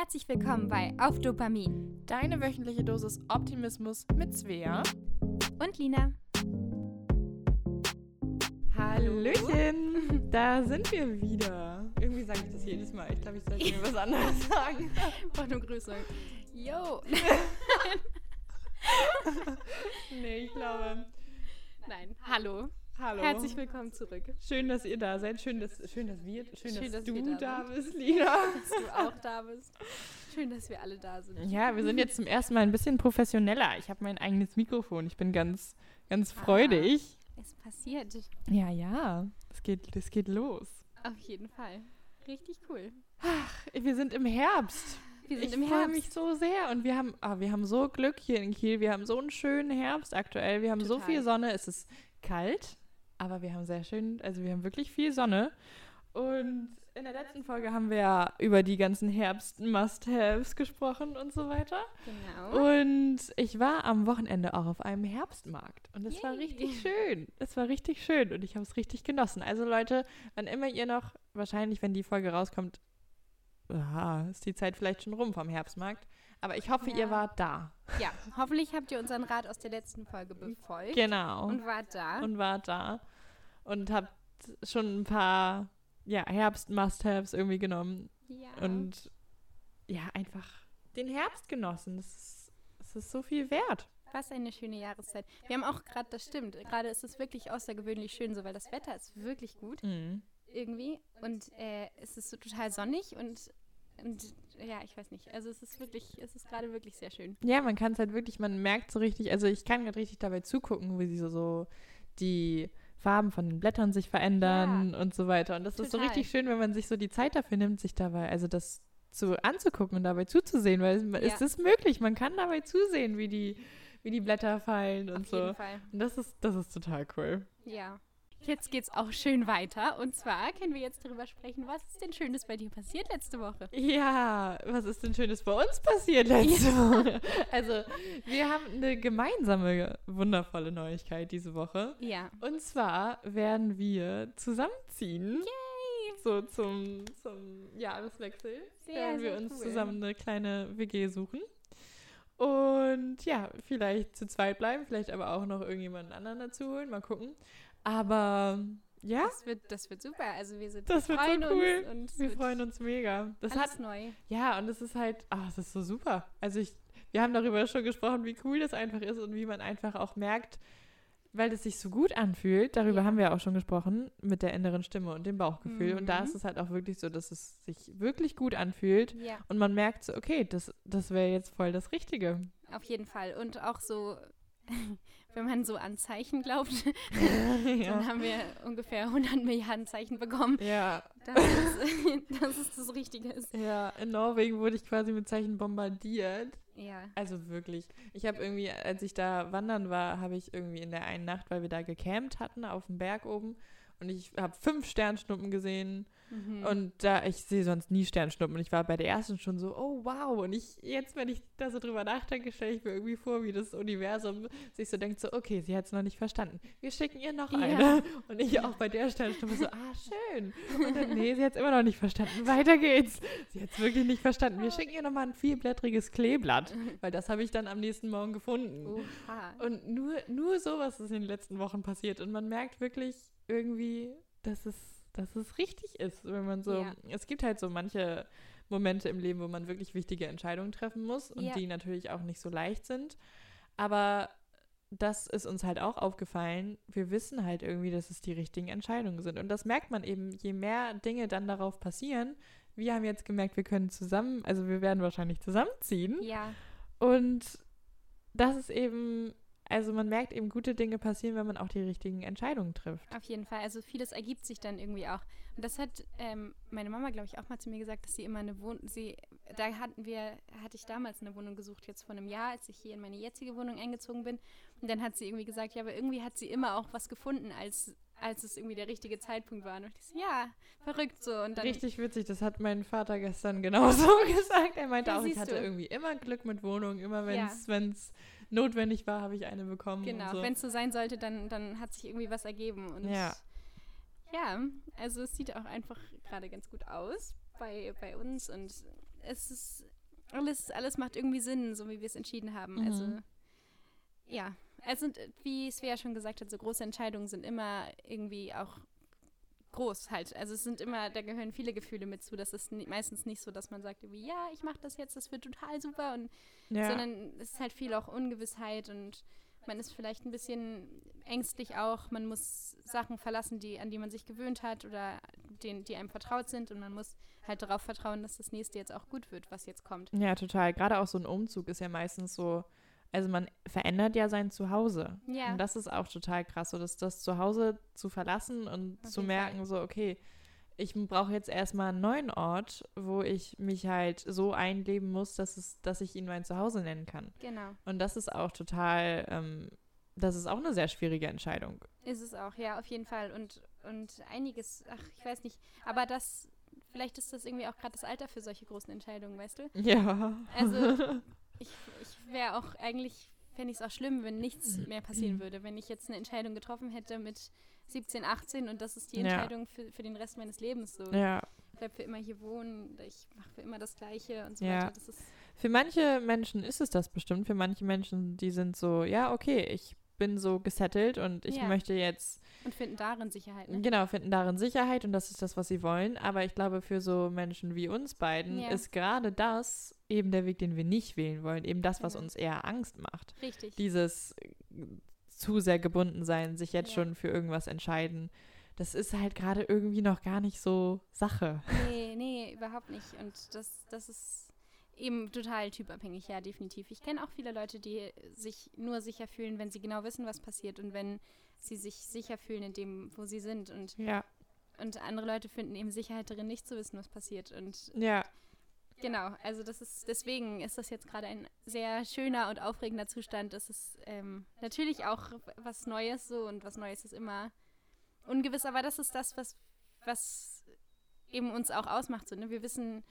Herzlich willkommen bei Auf Dopamin Deine wöchentliche Dosis Optimismus mit Svea. und Lina. Hallöchen, da sind wir wieder. Irgendwie sage ich das jedes Mal. Ich glaube, ich sollte mir was anderes sagen. Einfach nur Grüße. Yo. nee, ich glaube. Nein, hallo. Hallo. Herzlich willkommen zurück. Schön, dass ihr da seid. Schön, dass, schön, dass wir, schön, Schön, dass, dass du da, da bist, Lina. Dass du auch da bist. Schön, dass wir alle da sind. Ja, wir sind jetzt zum ersten Mal ein bisschen professioneller. Ich habe mein eigenes Mikrofon. Ich bin ganz, ganz Ah. freudig. Es passiert. Ja, ja. Es geht, es geht los. Auf jeden Fall. Richtig cool. Wir sind im Herbst. Wir sind ich im freue mich so sehr und wir haben, ah, wir haben so Glück hier in Kiel. Wir haben so einen schönen Herbst aktuell. Wir haben so Total. viel Sonne. Es ist kalt, aber wir haben sehr schön, also wir haben wirklich viel Sonne. Und in der letzten Folge haben wir ja über die ganzen Herbst-Must-Haves gesprochen und so weiter. Genau. Und ich war am Wochenende auch auf einem Herbstmarkt und es war richtig schön. Es war richtig schön und ich habe es richtig genossen. Also Leute, wann immer ihr noch, wahrscheinlich, wenn die Folge rauskommt, aha, ist die Zeit vielleicht schon rum vom Herbstmarkt. Aber ich hoffe, Ja. ihr wart da. Ja, hoffentlich habt ihr unseren Rat aus der letzten Folge befolgt. Genau. Und wart da. Und wart da. Und habt schon ein paar ja, Herbst-Must-Haves irgendwie genommen. ja. Und ja, einfach den Herbst genossen. Es ist, es ist so viel wert. Was eine schöne Jahreszeit. Wir haben auch gerade, das stimmt, gerade ist es wirklich außergewöhnlich schön, so weil das Wetter ist wirklich gut Mhm. irgendwie und äh, es ist so total sonnig und, und ja, ich weiß nicht. Also es ist wirklich, es ist gerade wirklich sehr schön. Ja, man kann es halt wirklich, man merkt so richtig, also ich kann gerade richtig dabei zugucken, wie sie so, so die Farben von den Blättern sich verändern und so weiter. Und das ist so Total. richtig schön, wenn man sich so die Zeit dafür nimmt, sich dabei, also das zu anzugucken und dabei zuzusehen, weil es, es Ja. ist möglich, man kann dabei zusehen, wie die, wie die Blätter fallen und Auf so. jeden Fall. Und das ist, das ist total cool. Ja. Jetzt geht's auch schön weiter und zwar können wir jetzt darüber sprechen, was ist denn Schönes bei dir passiert letzte Woche? Ja, was ist denn Schönes bei uns passiert letzte Woche? Also, wir haben eine gemeinsame, wundervolle Neuigkeit diese Woche. Ja. Und zwar werden wir zusammenziehen. So zum, zum Jahreswechsel. Sehr, werden wir uns cool. zusammen eine kleine WG suchen. Und ja, vielleicht zu zweit bleiben, vielleicht aber auch noch irgendjemanden anderen dazu holen. Mal gucken. Aber ja, Das wird, das wird super. Also wir sind Das wir wird so freuen cool. uns und wir freuen uns mega. Das hat alles neu. Ja, und es ist halt, ah, es ist so super. Also ich, wir haben darüber schon gesprochen, wie cool das einfach ist und wie man einfach auch merkt, weil es sich so gut anfühlt, darüber Ja. haben wir auch schon gesprochen, mit der inneren Stimme und dem Bauchgefühl. Und da Mhm. ist es halt auch wirklich so, dass es sich wirklich gut anfühlt Ja. und man merkt so, okay, das, das wäre jetzt voll das Richtige. Auf jeden Fall. Und auch so, wenn man so an Zeichen glaubt, dann haben wir ungefähr 100 Milliarden Zeichen bekommen, ja, dass es, dass es das Richtige ist. ja, in Norwegen wurde ich quasi mit Zeichen bombardiert. Ja. Also wirklich. Ich habe irgendwie, als ich da wandern war, habe ich irgendwie in der einen Nacht, weil wir da gecampt hatten auf dem Berg oben und ich habe fünf Sternschnuppen gesehen Mhm. und da ich sehe sonst nie Sternschnuppen und ich war bei der ersten schon so, oh wow und ich jetzt, wenn ich da so drüber nachdenke, stelle ich mir irgendwie vor, wie das Universum sich so denkt, so okay, sie hat es noch nicht verstanden. Wir schicken ihr noch Ja. eine und ich auch bei der Sternschnuppe so, ah schön und dann nee, sie hat es immer noch nicht verstanden. Weiter geht's. Sie hat es wirklich nicht verstanden. Wir schicken ihr noch mal ein vielblättriges Kleeblatt, weil das habe ich dann am nächsten Morgen gefunden. Oha. Und nur, nur sowas ist in den letzten Wochen passiert. Und man merkt wirklich irgendwie, dass es, dass es richtig ist, wenn man so. Ja. Es gibt halt so manche Momente im Leben, wo man wirklich wichtige Entscheidungen treffen muss und Ja. die natürlich auch nicht so leicht sind. Aber das ist uns halt auch aufgefallen. Wir wissen halt irgendwie, dass es die richtigen Entscheidungen sind. Und das merkt man eben, je mehr Dinge dann darauf passieren. Wir haben jetzt gemerkt, wir können zusammen, also wir werden wahrscheinlich zusammenziehen. Ja. Und das ist eben, also man merkt eben, gute Dinge passieren, wenn man auch die richtigen Entscheidungen trifft. Auf jeden Fall. Also vieles ergibt sich dann irgendwie auch. Und das hat ähm, meine Mama, glaube ich, auch mal zu mir gesagt, dass sie immer eine Wohnung, sie, da hatten wir, hatte ich damals eine Wohnung gesucht, jetzt vor einem Jahr, als ich hier in meine jetzige Wohnung eingezogen bin. Und dann hat sie irgendwie gesagt, ja, aber irgendwie hat sie immer auch was gefunden, als, als es irgendwie der richtige Zeitpunkt war. Und ich so, ja, verrückt so. Und dann, Richtig witzig, das hat mein Vater gestern genauso gesagt. Er meinte Ja, auch, ich hatte du. irgendwie immer Glück mit Wohnungen, immer wenn Ja. es wenn's notwendig war, habe ich eine bekommen. genau, so. wenn es so sein sollte, dann, dann hat sich irgendwie was ergeben. Und Ja. ja, also es sieht auch einfach gerade ganz gut aus bei, bei uns und es ist alles, alles macht irgendwie Sinn, so wie wir es entschieden haben. Mhm. Also ja, es sind, wie Svea schon gesagt hat, so große Entscheidungen sind immer irgendwie auch groß halt. Also es sind immer, da gehören viele Gefühle mit zu. Das ist meistens nicht so, dass man sagt, irgendwie, ja, ich mache das jetzt, das wird total super und Ja. sondern es ist halt viel auch Ungewissheit und man ist vielleicht ein bisschen ängstlich auch. Man muss Sachen verlassen, die, an die man sich gewöhnt hat oder den, die einem vertraut sind und man muss halt darauf vertrauen, dass das nächste jetzt auch gut wird, was jetzt kommt. ja, total. Gerade auch so ein Umzug ist ja meistens so, also man verändert ja sein Zuhause. Ja. Und das ist auch total krass, so dass das Zuhause zu verlassen und Auf zu merken, Fall. so, okay, ich brauche jetzt erstmal einen neuen Ort, wo ich mich halt so einleben muss, dass, es, dass ich ihn mein Zuhause nennen kann. Genau. Und das ist auch total, ähm, das ist auch eine sehr schwierige Entscheidung. Ist es auch, ja, auf jeden Fall. Und, und einiges, ach, ich weiß nicht, aber das, vielleicht ist das irgendwie auch gerade das Alter für solche großen Entscheidungen, weißt du? Ja. Also, ich, ich wäre auch eigentlich, fände ich es auch schlimm, wenn nichts Mhm. mehr passieren würde. Wenn ich jetzt eine Entscheidung getroffen hätte mit 17, 18 und das ist die Ja. Entscheidung für, für den Rest meines Lebens. So, ja. ich bleib für immer hier wohnen, ich mache für immer das Gleiche und so Ja. weiter. Das ist, Für manche Menschen ist es das bestimmt. Für manche Menschen, die sind so, ja, okay, ich bin so gesettelt und ich Ja. möchte jetzt und finden darin Sicherheit. Ne? Genau, finden darin Sicherheit und das ist das, was sie wollen. Aber ich glaube, für so Menschen wie uns beiden Ja. ist gerade das eben der Weg, den wir nicht wählen wollen. Eben das, was uns eher Angst macht. Richtig. Dieses äh, zu sehr gebunden sein, sich jetzt Ja. schon für irgendwas entscheiden. Das ist halt gerade irgendwie noch gar nicht so Sache. Nee, nee, überhaupt nicht. Und das, das ist eben total typabhängig, ja, definitiv. Ich kenne auch viele Leute, die sich nur sicher fühlen, wenn sie genau wissen, was passiert und wenn sie sich sicher fühlen in dem, wo sie sind. Und, Ja. und andere Leute finden eben Sicherheit darin, nicht zu wissen, was passiert. Und Ja. Genau, also das ist, deswegen ist das jetzt gerade ein sehr schöner und aufregender Zustand. Das ist ähm, natürlich auch was Neues so und was Neues ist immer ungewiss, aber das ist das, was, was eben uns auch ausmacht. So, ne? Wir wissen,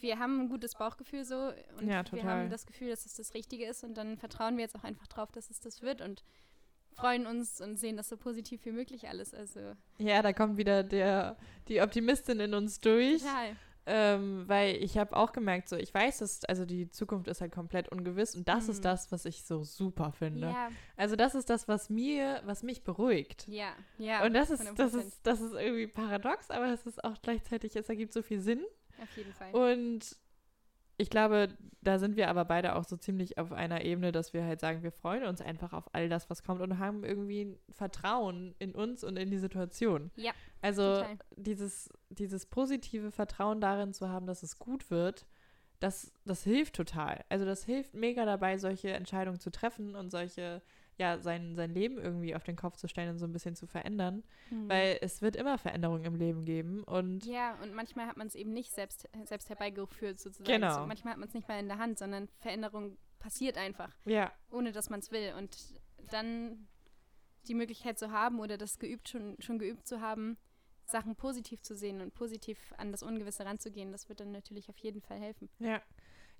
wir haben ein gutes Bauchgefühl so und Ja, wir haben das Gefühl, dass es das Richtige ist und dann vertrauen wir jetzt auch einfach drauf, dass es das wird und freuen uns und sehen das so positiv wie möglich alles. Also Ja, da kommt wieder der, die Optimistin in uns durch. total. Ähm, weil ich habe auch gemerkt, so ich weiß, dass also die Zukunft ist halt komplett ungewiss und das Mhm. ist das, was ich so super finde. Ja, Also das ist das, was mir, was mich beruhigt. ja, ja. und das ist, das 100%. ist, das ist irgendwie paradox, aber es ist auch gleichzeitig, es ergibt so viel Sinn. Auf jeden Fall. Und ich glaube, da sind wir aber beide auch so ziemlich auf einer Ebene, dass wir halt sagen, wir freuen uns einfach auf all das, was kommt und haben irgendwie ein Vertrauen in uns und in die Situation. Ja, Also total. dieses, dieses positive Vertrauen darin zu haben, dass es gut wird, das, das hilft total. Also das hilft mega dabei, solche Entscheidungen zu treffen und solche, ja, sein, sein Leben irgendwie auf den Kopf zu stellen und so ein bisschen zu verändern. Mhm. Weil es wird immer Veränderungen im Leben geben und Ja, und manchmal hat man es eben nicht selbst, selbst herbeigeführt sozusagen. Genau. So, manchmal hat man es nicht mal in der Hand, sondern Veränderung passiert einfach, ja, ohne dass man es will. Und dann die Möglichkeit zu haben oder das geübt schon, schon geübt zu haben, Sachen positiv zu sehen und positiv an das Ungewisse ranzugehen, das wird dann natürlich auf jeden Fall helfen. Ja.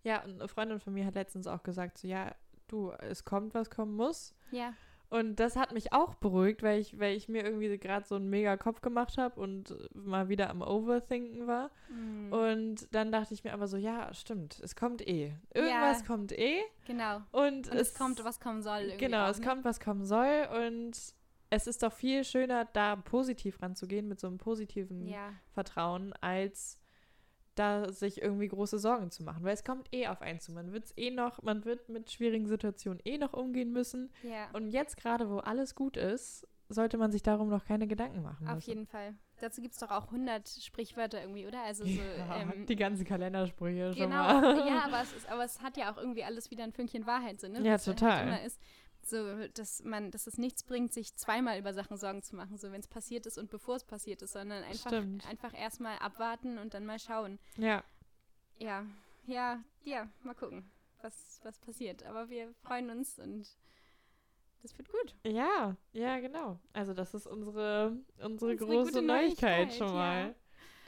Ja, und eine Freundin von mir hat letztens auch gesagt, so ja, du, es kommt, was kommen muss. Ja, Und das hat mich auch beruhigt, weil ich, weil ich mir irgendwie gerade so einen mega Kopf gemacht habe und mal wieder am Overthinken war. Mhm. Und dann dachte ich mir aber so, ja, stimmt, es kommt eh. Irgendwas Ja. kommt eh. genau. Und, Und es, kommt, was kommen soll. Genau, auch, es ne? kommt, was kommen soll. Und es ist doch viel schöner, da positiv ranzugehen, mit so einem positiven Ja, Vertrauen, als da sich irgendwie große Sorgen zu machen. Weil es kommt eh auf einen zu. Man wird es eh noch, man wird mit schwierigen Situationen eh noch umgehen müssen. ja. Und jetzt gerade, wo alles gut ist, sollte man sich darum noch keine Gedanken machen. Auf müssen. jeden Fall. Dazu gibt es doch auch 100 Sprichwörter irgendwie, oder? Also so, Ja, ähm, die ganzen Kalendersprüche schon Genau, mal. ja, aber es, ist, aber es hat ja auch irgendwie alles wieder ein Fünkchen Wahrheit, so, ne? Ja, Was halt total. immer ist, so, dass man, dass es nichts bringt, sich zweimal über Sachen Sorgen zu machen, so wenn es passiert ist und bevor es passiert ist, sondern einfach, Stimmt. einfach erstmal abwarten und dann mal schauen. Ja, Ja, ja, ja, mal gucken, was, was passiert. Aber wir freuen uns und das wird gut. ja, ja, genau. Also das ist unsere, unsere Unsere große Neuigkeit, Neuigkeit, schon ja. mal.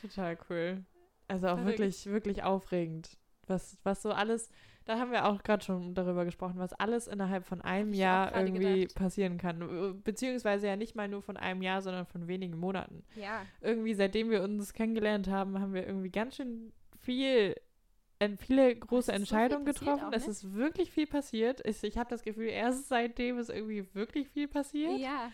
Total cool. Also auch Verrückt. wirklich, wirklich aufregend. Was, was so alles, da haben wir auch gerade schon darüber gesprochen, was alles innerhalb von einem Jahr irgendwie gedacht. passieren kann. Beziehungsweise ja nicht mal nur von einem Jahr, sondern von wenigen Monaten. Ja, Irgendwie, seitdem wir uns kennengelernt haben, haben wir irgendwie ganz schön viel äh, viele große so Entscheidungen passiert getroffen. es ne? ist wirklich viel passiert. Ich, ich habe das Gefühl, erst seitdem ist irgendwie wirklich viel passiert. Ja,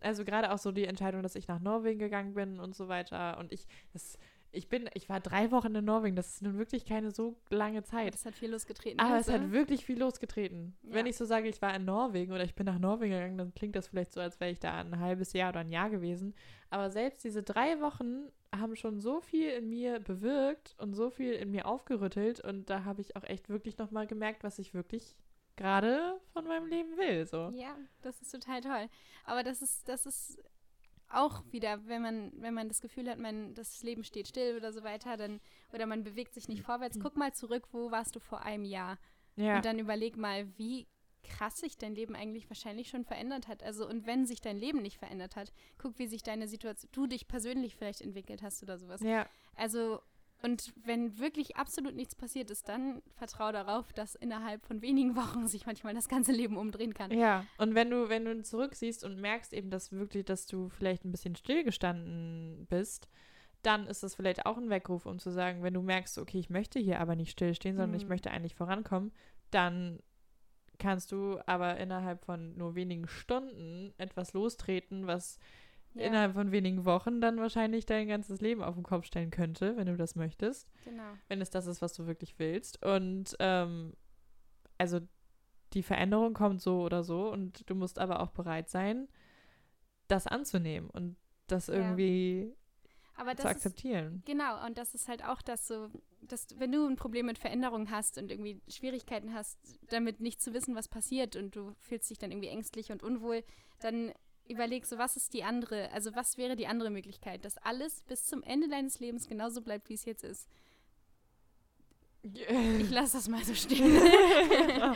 Also gerade auch so die Entscheidung, dass ich nach Norwegen gegangen bin und so weiter. Und ich, das, ich bin, ich war drei Wochen in Norwegen. Das ist nun wirklich keine so lange Zeit. das hat viel losgetreten. Aber es also. hat wirklich viel losgetreten. Wenn Ja. ich so sage, ich war in Norwegen oder ich bin nach Norwegen gegangen, dann klingt das vielleicht so, als wäre ich da ein halbes Jahr oder ein Jahr gewesen. Aber selbst diese drei Wochen haben schon so viel in mir bewirkt und so viel in mir aufgerüttelt. Und da habe ich auch echt wirklich nochmal gemerkt, was ich wirklich gerade von meinem Leben will. So. Ja, das ist total toll. Aber das ist, das ist auch wieder, wenn man, wenn man das Gefühl hat, man, das Leben steht still oder so weiter, dann, oder man bewegt sich nicht vorwärts, guck mal zurück, wo warst du vor einem Jahr? Ja. Und dann überleg mal, wie krass sich dein Leben eigentlich wahrscheinlich schon verändert hat. Also, und wenn sich dein Leben nicht verändert hat, guck, wie sich deine Situation, du dich persönlich vielleicht entwickelt hast oder sowas. ja. Also, und wenn wirklich absolut nichts passiert ist, dann vertrau darauf, dass innerhalb von wenigen Wochen sich manchmal das ganze Leben umdrehen kann. Ja, und wenn du, wenn du zurücksiehst und merkst eben, dass wirklich, dass du vielleicht ein bisschen stillgestanden bist, dann ist das vielleicht auch ein Weckruf, um zu sagen, wenn du merkst, okay, ich möchte hier aber nicht stillstehen, sondern ich Mhm. möchte eigentlich vorankommen, dann kannst du aber innerhalb von nur wenigen Stunden etwas lostreten, was Ja, innerhalb von wenigen Wochen dann wahrscheinlich dein ganzes Leben auf den Kopf stellen könnte, wenn du das möchtest genau. wenn es das ist, was du wirklich willst. Und ähm, also die Veränderung kommt so oder so und du musst aber auch bereit sein, das anzunehmen und das Ja. irgendwie Aber zu das ist, akzeptieren. genau, und das ist halt auch das so, dass wenn du ein Problem mit Veränderung hast und irgendwie Schwierigkeiten hast, damit nicht zu wissen, was passiert und du fühlst dich dann irgendwie ängstlich und unwohl, dann überleg so, was ist die andere, also was wäre die andere Möglichkeit, dass alles bis zum Ende deines Lebens genauso bleibt, wie es jetzt ist. Ich lasse das mal so stehen.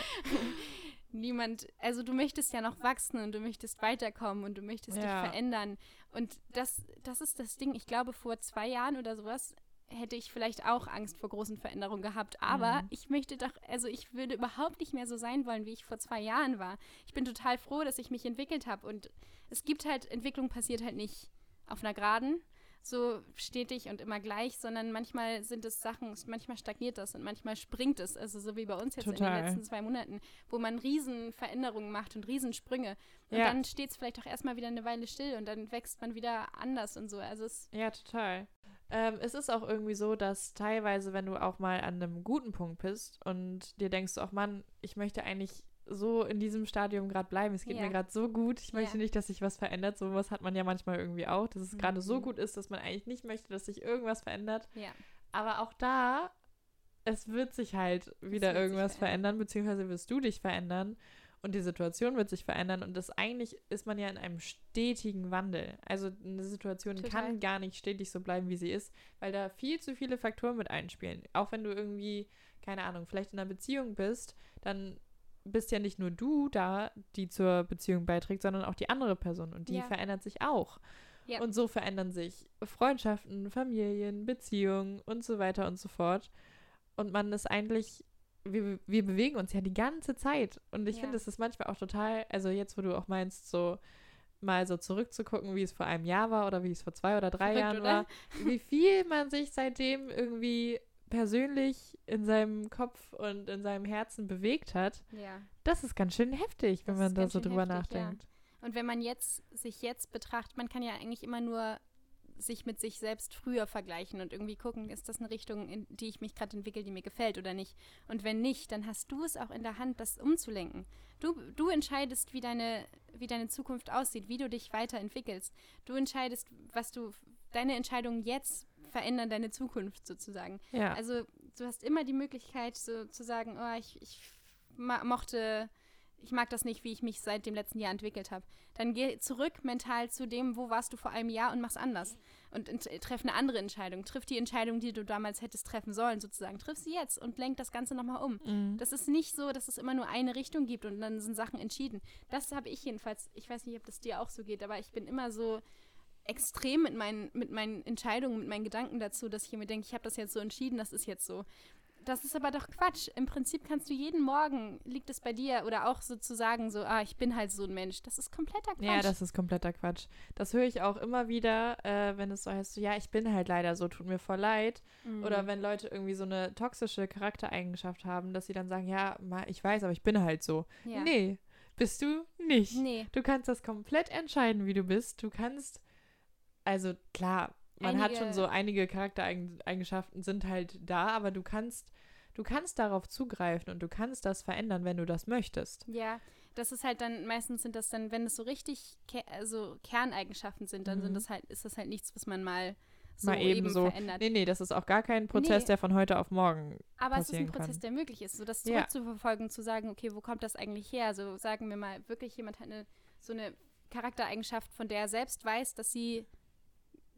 Niemand, also du möchtest ja noch wachsen und du möchtest weiterkommen und du möchtest Ja. dich verändern. Und das, das ist das Ding. Ich glaube, vor zwei Jahren oder sowas hätte ich vielleicht auch Angst vor großen Veränderungen gehabt. Aber Mhm. ich möchte doch, also ich würde überhaupt nicht mehr so sein wollen, wie ich vor zwei Jahren war. Ich bin total froh, dass ich mich entwickelt habe. Und es gibt halt, Entwicklung passiert halt nicht auf einer Geraden, so stetig und immer gleich, sondern manchmal sind es Sachen, manchmal stagniert das und manchmal springt es. Also so wie bei uns jetzt in Total. den letzten zwei Monaten, wo man riesen Veränderungen macht und Riesensprünge. Und Ja. dann steht es vielleicht auch erstmal wieder eine Weile still und dann wächst man wieder anders und so. Also es, Ja, total. Ähm, es ist auch irgendwie so, dass teilweise, wenn du auch mal an einem guten Punkt bist und dir denkst, ach Mann, ich möchte eigentlich so in diesem Stadium gerade bleiben, es geht Ja. mir gerade so gut, ich möchte Ja. nicht, dass sich was verändert. Sowas hat man ja manchmal irgendwie auch, dass es gerade so Mhm. gut ist, dass man eigentlich nicht möchte, dass sich irgendwas verändert. ja. Aber auch da, es wird sich halt wieder irgendwas verändern. verändern, beziehungsweise wirst du dich verändern und die Situation wird sich verändern und das eigentlich ist man ja in einem stetigen Wandel. Also eine Situation Total. kann gar nicht stetig so bleiben, wie sie ist, weil da viel zu viele Faktoren mit einspielen. Auch wenn du irgendwie, keine Ahnung, vielleicht in einer Beziehung bist, dann bist ja nicht nur du da, die zur Beziehung beiträgt, sondern auch die andere Person und die Ja. verändert sich auch. Ja. Und so verändern sich Freundschaften, Familien, Beziehungen und so weiter und so fort. Und man ist eigentlich, wir, wir bewegen uns ja die ganze Zeit. Und ich Ja. finde, es ist manchmal auch total, also jetzt, wo du auch meinst, so mal so zurückzugucken, wie es vor einem Jahr war oder wie es vor zwei oder drei Verrückt, Jahren oder? war, wie viel man sich seitdem irgendwie persönlich in seinem Kopf und in seinem Herzen bewegt hat, ja. das ist ganz schön heftig, wenn Das man da so drüber heftig, ja. nachdenkt. Und wenn man jetzt sich jetzt betrachtet, man kann ja eigentlich immer nur sich mit sich selbst früher vergleichen und irgendwie gucken, ist das eine Richtung, in die ich mich gerade entwickle, die mir gefällt oder nicht. Und wenn nicht, dann hast du es auch in der Hand, das umzulenken. Du, du entscheidest, wie deine, wie deine Zukunft aussieht, wie du dich weiterentwickelst. Du entscheidest, was du, deine Entscheidungen jetzt verändern deine Zukunft sozusagen. Ja. Also du hast immer die Möglichkeit so zu sagen, oh, ich, ich mochte, ich mag das nicht, wie ich mich seit dem letzten Jahr entwickelt habe. Dann geh zurück mental zu dem, wo warst du vor einem Jahr und mach's anders. Und treff eine andere Entscheidung. Triff die Entscheidung, die du damals hättest treffen sollen, sozusagen. Triff sie jetzt und lenk das Ganze nochmal um. Mhm. Das ist nicht so, dass es immer nur eine Richtung gibt und dann sind Sachen entschieden. Das habe ich jedenfalls, ich weiß nicht, ob das dir auch so geht, aber ich bin immer so extrem mit meinen, mit meinen Entscheidungen, mit meinen Gedanken dazu, dass ich mir denke, ich habe das jetzt so entschieden, das ist jetzt so. Das ist aber doch Quatsch. Im Prinzip kannst du jeden Morgen, liegt es bei dir, oder auch sozusagen so, ah, ich bin halt so ein Mensch. Das ist kompletter Quatsch. Ja, das ist kompletter Quatsch. Das höre ich auch immer wieder, äh, wenn es so heißt, so, ja, ich bin halt leider so, tut mir voll leid. Mhm. Oder wenn Leute irgendwie so eine toxische Charaktereigenschaft haben, dass sie dann sagen, ja, ich weiß, aber ich bin halt so. ja. Nee, bist du nicht. Nee. Du kannst das komplett entscheiden, wie du bist. Du kannst, also klar, man hat schon Einige- so einige Charaktereigenschaften sind halt da, aber du kannst, du kannst darauf zugreifen und du kannst das verändern, wenn du das möchtest. Ja, das ist halt dann, meistens sind das dann, wenn es so richtig ke also Kerneigenschaften sind, dann Mhm. sind das halt, ist das halt nichts, was man mal so Mal eben so. verändert. Nee, nee, das ist auch gar kein Prozess, Nee. der von heute auf morgen. Aber es ist ein Prozess, kann. der möglich ist, so das Ja. zurückzuverfolgen, zu sagen, okay, wo kommt das eigentlich her? So sagen wir mal, wirklich jemand hat eine, so eine Charaktereigenschaft, von der er selbst weiß, dass sie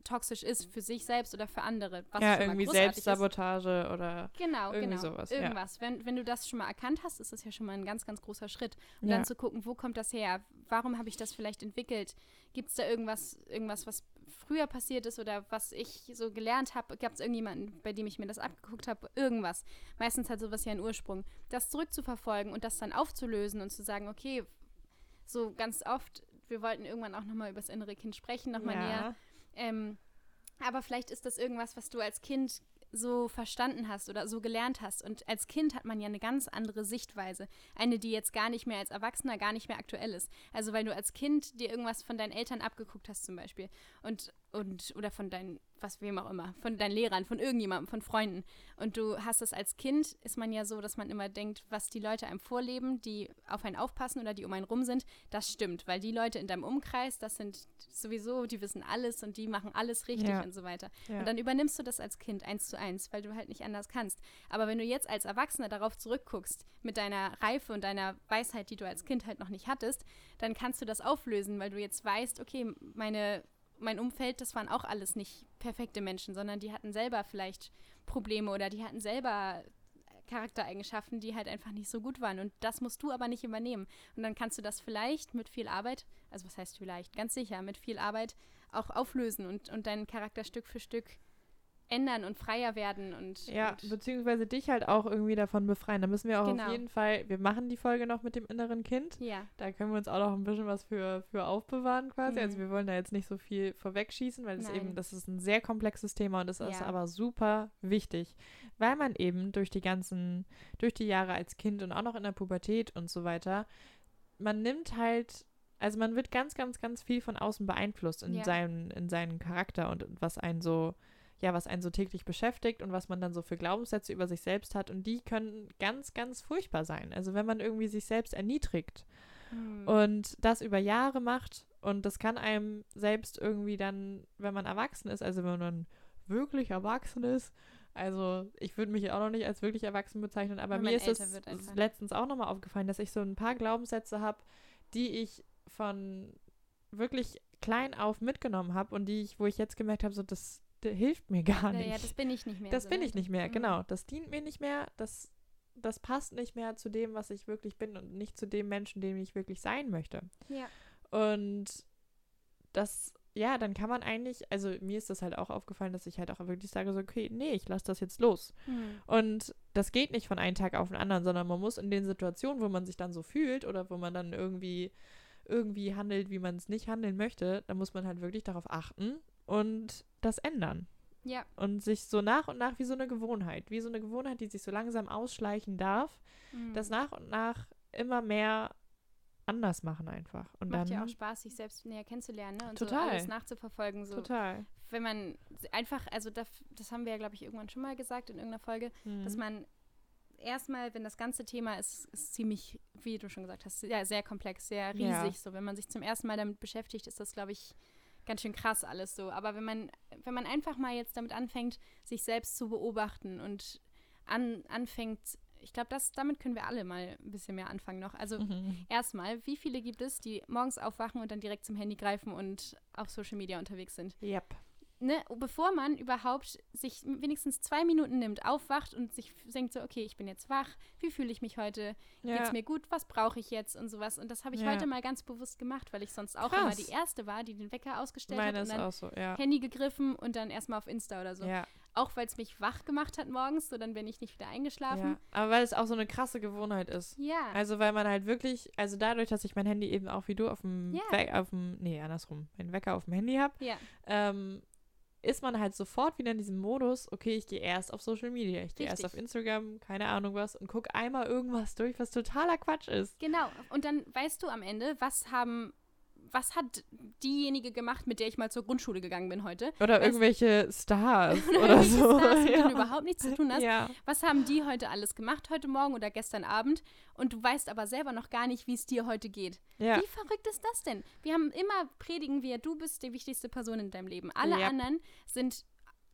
toxisch ist für sich selbst oder für andere. Was ja, irgendwie großartig ist. Selbstsabotage oder. Genau, irgendwie genau. sowas, ja. Irgendwas. Wenn, wenn du das schon mal erkannt hast, ist das ja schon mal ein ganz, ganz großer Schritt. Und Ja. dann zu gucken, wo kommt das her? Warum habe ich das vielleicht entwickelt? Gibt es da irgendwas, irgendwas, was früher passiert ist oder was ich so gelernt habe? Gab es irgendjemanden, bei dem ich mir das abgeguckt habe? Irgendwas. Meistens hat sowas ja einen Ursprung. Das zurückzuverfolgen und das dann aufzulösen und zu sagen, okay, so ganz oft, wir wollten irgendwann auch nochmal über das innere Kind sprechen, nochmal näher. Ähm, aber vielleicht ist das irgendwas, was du als Kind so verstanden hast oder so gelernt hast. Und als Kind hat man ja eine ganz andere Sichtweise. Eine, die jetzt gar nicht mehr als Erwachsener gar nicht mehr aktuell ist. Also weil du als Kind dir irgendwas von deinen Eltern abgeguckt hast zum Beispiel. Und, und, oder von deinen, was wem auch immer, von deinen Lehrern, von irgendjemandem, von Freunden. Und du hast es als Kind, ist man ja so, dass man immer denkt, was die Leute einem vorleben, die auf einen aufpassen oder die um einen rum sind, das stimmt. Weil die Leute in deinem Umkreis, das sind sowieso, die wissen alles und die machen alles richtig Ja. und so weiter. Ja. Und dann übernimmst du das als Kind eins zu eins, weil du halt nicht anders kannst. Aber wenn du jetzt als Erwachsener darauf zurückguckst, mit deiner Reife und deiner Weisheit, die du als Kind halt noch nicht hattest, dann kannst du das auflösen, weil du jetzt weißt, okay, meine, mein Umfeld, das waren auch alles nicht perfekte Menschen, sondern die hatten selber vielleicht Probleme oder die hatten selber Charaktereigenschaften, die halt einfach nicht so gut waren. Und das musst du aber nicht übernehmen. Und dann kannst du das vielleicht mit viel Arbeit, also was heißt vielleicht, ganz sicher, mit viel Arbeit auch auflösen und, und deinen Charakter Stück für Stück ändern und freier werden und, Ja, und beziehungsweise dich halt auch irgendwie davon befreien. Da müssen wir auch Genau. auf jeden Fall, wir machen die Folge noch mit dem inneren Kind. ja, Da können wir uns auch noch ein bisschen was für, für aufbewahren quasi. Also Mhm. wir wollen da jetzt nicht so viel vorwegschießen, weil das Nein. eben, das ist ein sehr komplexes Thema und das ist Ja. aber super wichtig, weil man eben durch die ganzen, durch die Jahre als Kind und auch noch in der Pubertät und so weiter, man nimmt halt, also man wird ganz, ganz, ganz viel von außen beeinflusst in Ja. seinen, in seinen Charakter und was einen so, ja, was einen so täglich beschäftigt und was man dann so für Glaubenssätze über sich selbst hat und die können ganz, ganz furchtbar sein. Also wenn man irgendwie sich selbst erniedrigt Hm. und das über Jahre macht und das kann einem selbst irgendwie dann, wenn man erwachsen ist, also wenn man wirklich erwachsen ist, also ich würde mich auch noch nicht als wirklich erwachsen bezeichnen, aber mir ist es letztens auch nochmal aufgefallen, dass ich so ein paar Glaubenssätze habe, die ich von wirklich klein auf mitgenommen habe und die ich, wo ich jetzt gemerkt habe, so das hilft mir gar nicht. ja, das bin ich nicht mehr. Das so, bin ich nicht mehr, Mhm. genau. Das dient mir nicht mehr, das, das passt nicht mehr zu dem, was ich wirklich bin und nicht zu dem Menschen, dem ich wirklich sein möchte. Ja, Und das, ja, dann kann man eigentlich, also mir ist das halt auch aufgefallen, dass ich halt auch wirklich sage, so, okay, nee, ich lasse das jetzt los. Hm. Und das geht nicht von einem Tag auf den anderen, sondern man muss in den Situationen, wo man sich dann so fühlt oder wo man dann irgendwie irgendwie handelt, wie man es nicht handeln möchte, da muss man halt wirklich darauf achten und das ändern ja, und sich so nach und nach wie so eine Gewohnheit, wie so eine Gewohnheit, die sich so langsam ausschleichen darf, hm. das nach und nach immer mehr anders machen einfach. Und macht dann ja auch Spaß, sich selbst näher kennenzulernen ne? und Total. so alles nachzuverfolgen. So. total. Wenn man einfach, also das, das haben wir ja, glaube ich, irgendwann schon mal gesagt in irgendeiner Folge, dass Mhm. man erstmal, wenn das ganze Thema ist, ist ziemlich, wie du schon gesagt hast, ja, sehr komplex, sehr riesig. Ja. So, wenn man sich zum ersten Mal damit beschäftigt, ist das, glaube ich, ganz schön krass alles so. Aber wenn man, wenn man einfach mal jetzt damit anfängt, sich selbst zu beobachten und an, anfängt, ich glaube, das, damit können wir alle mal ein bisschen mehr anfangen noch. Also Mhm. erstmal, wie viele gibt es, die morgens aufwachen und dann direkt zum Handy greifen und auf Social Media unterwegs sind? Yep. Ne, bevor man überhaupt sich wenigstens zwei Minuten nimmt, aufwacht und sich denkt so, okay, ich bin jetzt wach, wie fühle ich mich heute, Ja. geht's mir gut, was brauche ich jetzt und sowas. Und das habe ich Ja. heute mal ganz bewusst gemacht, weil ich sonst auch Krass. immer die Erste war, die den Wecker ausgestellt Meine hat ist und dann auch so, ja. Handy gegriffen und dann erstmal auf Insta oder so. Auch weil es mich wach gemacht hat morgens, so dann bin ich nicht wieder eingeschlafen. Aber weil es auch so eine krasse Gewohnheit ist. Ja. Also weil man halt wirklich, also dadurch, dass ich mein Handy eben auch wie du auf dem, auf dem nee, andersrum, meinen Wecker auf dem Handy habe, ja. ähm, ist man halt sofort wieder in diesem Modus, okay, ich gehe erst auf Social Media, ich gehe erst auf. Instagram, keine Ahnung was, und gucke einmal irgendwas durch, was totaler Quatsch ist. Genau. Und dann weißt du am Ende, was haben, was hat diejenige gemacht, mit der ich mal zur Grundschule gegangen bin heute? Oder Weißt- irgendwelche Stars Oder oder so. Stars, mit denen du ja. überhaupt nichts zu tun hast. ja. Was haben die heute alles gemacht, heute Morgen oder gestern Abend? Und du weißt aber selber noch gar nicht, wie es dir heute geht. ja. Wie verrückt ist das denn? Wir haben immer predigen wir, du bist die wichtigste Person in deinem Leben. Alle Ja. anderen sind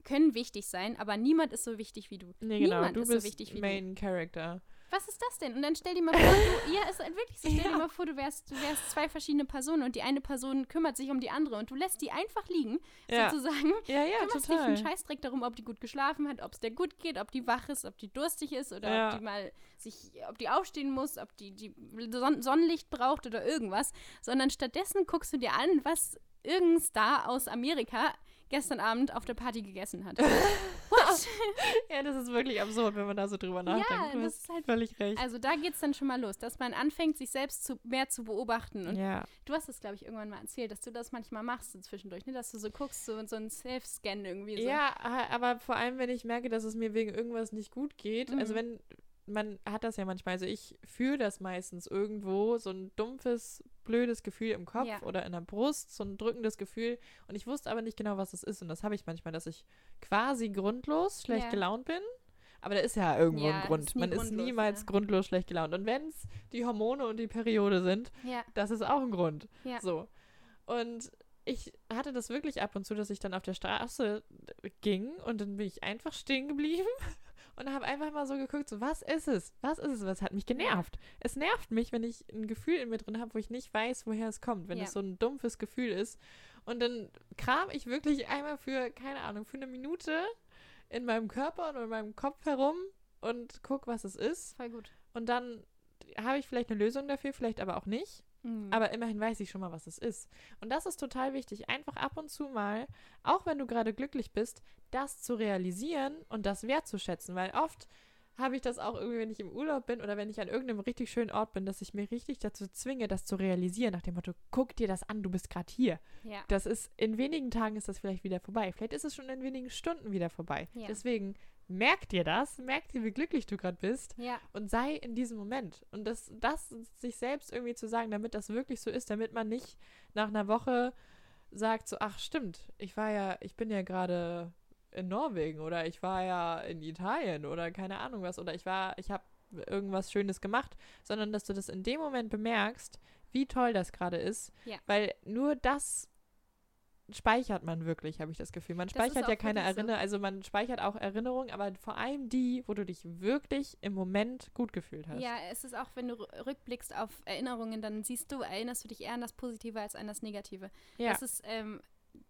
können wichtig sein, aber niemand ist so wichtig wie du. Nee, genau, Niemand du ist bist so wichtig wie du. Main Character. Was ist das denn? Und dann stell dir mal vor, du, ja, ist wirklich so, stell Ja. dir mal vor, du wärst, du wärst zwei verschiedene Personen und die eine Person kümmert sich um die andere und du lässt die einfach liegen, Ja, sozusagen. ja, ja kümmerst dich einen total. Scheißdreck darum, ob die gut geschlafen hat, ob es der gut geht, ob die wach ist, ob die durstig ist oder Ja. ob die mal sich, ob die aufstehen muss, ob die, die Son Sonnenlicht braucht oder irgendwas, sondern stattdessen guckst du dir an, was irgendein Star aus Amerika gestern Abend auf der Party gegessen hat. What? Ja, das ist wirklich absurd, wenn man da so drüber nachdenkt. du das ist halt- völlig recht. Also da geht es dann schon mal los, dass man anfängt, sich selbst zu, mehr zu beobachten. Und ja, du hast es, glaube ich, irgendwann mal erzählt, dass du das manchmal machst zwischendurch, ne? dass du so guckst, so, so ein Self-Scan irgendwie. So. ja, aber vor allem, wenn ich merke, dass es mir wegen irgendwas nicht gut geht. Also Mhm. wenn man hat das ja manchmal. Also ich fühle das meistens irgendwo, so ein dumpfes, blödes Gefühl im Kopf Ja. oder in der Brust, so ein drückendes Gefühl. Und ich wusste aber nicht genau, was es ist. Und das habe ich manchmal, dass ich quasi grundlos schlecht Ja. gelaunt bin. Aber da ist ja irgendwo Ja, ein das Grund. ist Man ist niemals ja. grundlos schlecht gelaunt. Und wenn es die Hormone und die Periode sind, das ist auch ein Grund. ja. So. Und ich hatte das wirklich ab und zu, dass ich dann auf der Straße ging und dann bin ich einfach stehen geblieben und habe einfach mal so geguckt, so was ist es? Was ist es? Was hat mich genervt? Es nervt mich, wenn ich ein Gefühl in mir drin habe, wo ich nicht weiß, woher es kommt, wenn Ja. es so ein dumpfes Gefühl ist. Und dann kram ich wirklich einmal für, keine Ahnung, für eine Minute in meinem Körper und in meinem Kopf herum und guck, was es ist. Voll gut. Und dann habe ich vielleicht eine Lösung dafür, vielleicht aber auch nicht. Mhm. Aber immerhin weiß ich schon mal, was es ist. Und das ist total wichtig, einfach ab und zu mal, auch wenn du gerade glücklich bist, das zu realisieren und das wertzuschätzen. Weil oft habe ich das auch irgendwie, wenn ich im Urlaub bin oder wenn ich an irgendeinem richtig schönen Ort bin, dass ich mir richtig dazu zwinge, das zu realisieren, nach dem Motto, guck dir das an, du bist gerade hier. ja. Das ist, in wenigen Tagen ist das vielleicht wieder vorbei. Vielleicht ist es schon in wenigen Stunden wieder vorbei. Ja. Deswegen merk dir das, merk dir, wie glücklich du gerade bist Ja, und sei in diesem Moment. Und das, das sich selbst irgendwie zu sagen, damit das wirklich so ist, damit man nicht nach einer Woche sagt, so, ach stimmt, ich war ja, ich bin ja gerade in Norwegen oder ich war ja in Italien oder keine Ahnung was oder ich war, ich habe irgendwas Schönes gemacht, sondern dass du das in dem Moment bemerkst, wie toll das gerade ist, Ja. weil nur das speichert man wirklich, habe ich das Gefühl. Man speichert ja keine so. Erinnerungen, also man speichert auch Erinnerungen, aber vor allem die, wo du dich wirklich im Moment gut gefühlt hast. ja, es ist auch, wenn du rü- rückblickst auf Erinnerungen, dann siehst du, erinnerst du dich eher an das Positive als an das Negative. ja. Das ist ähm,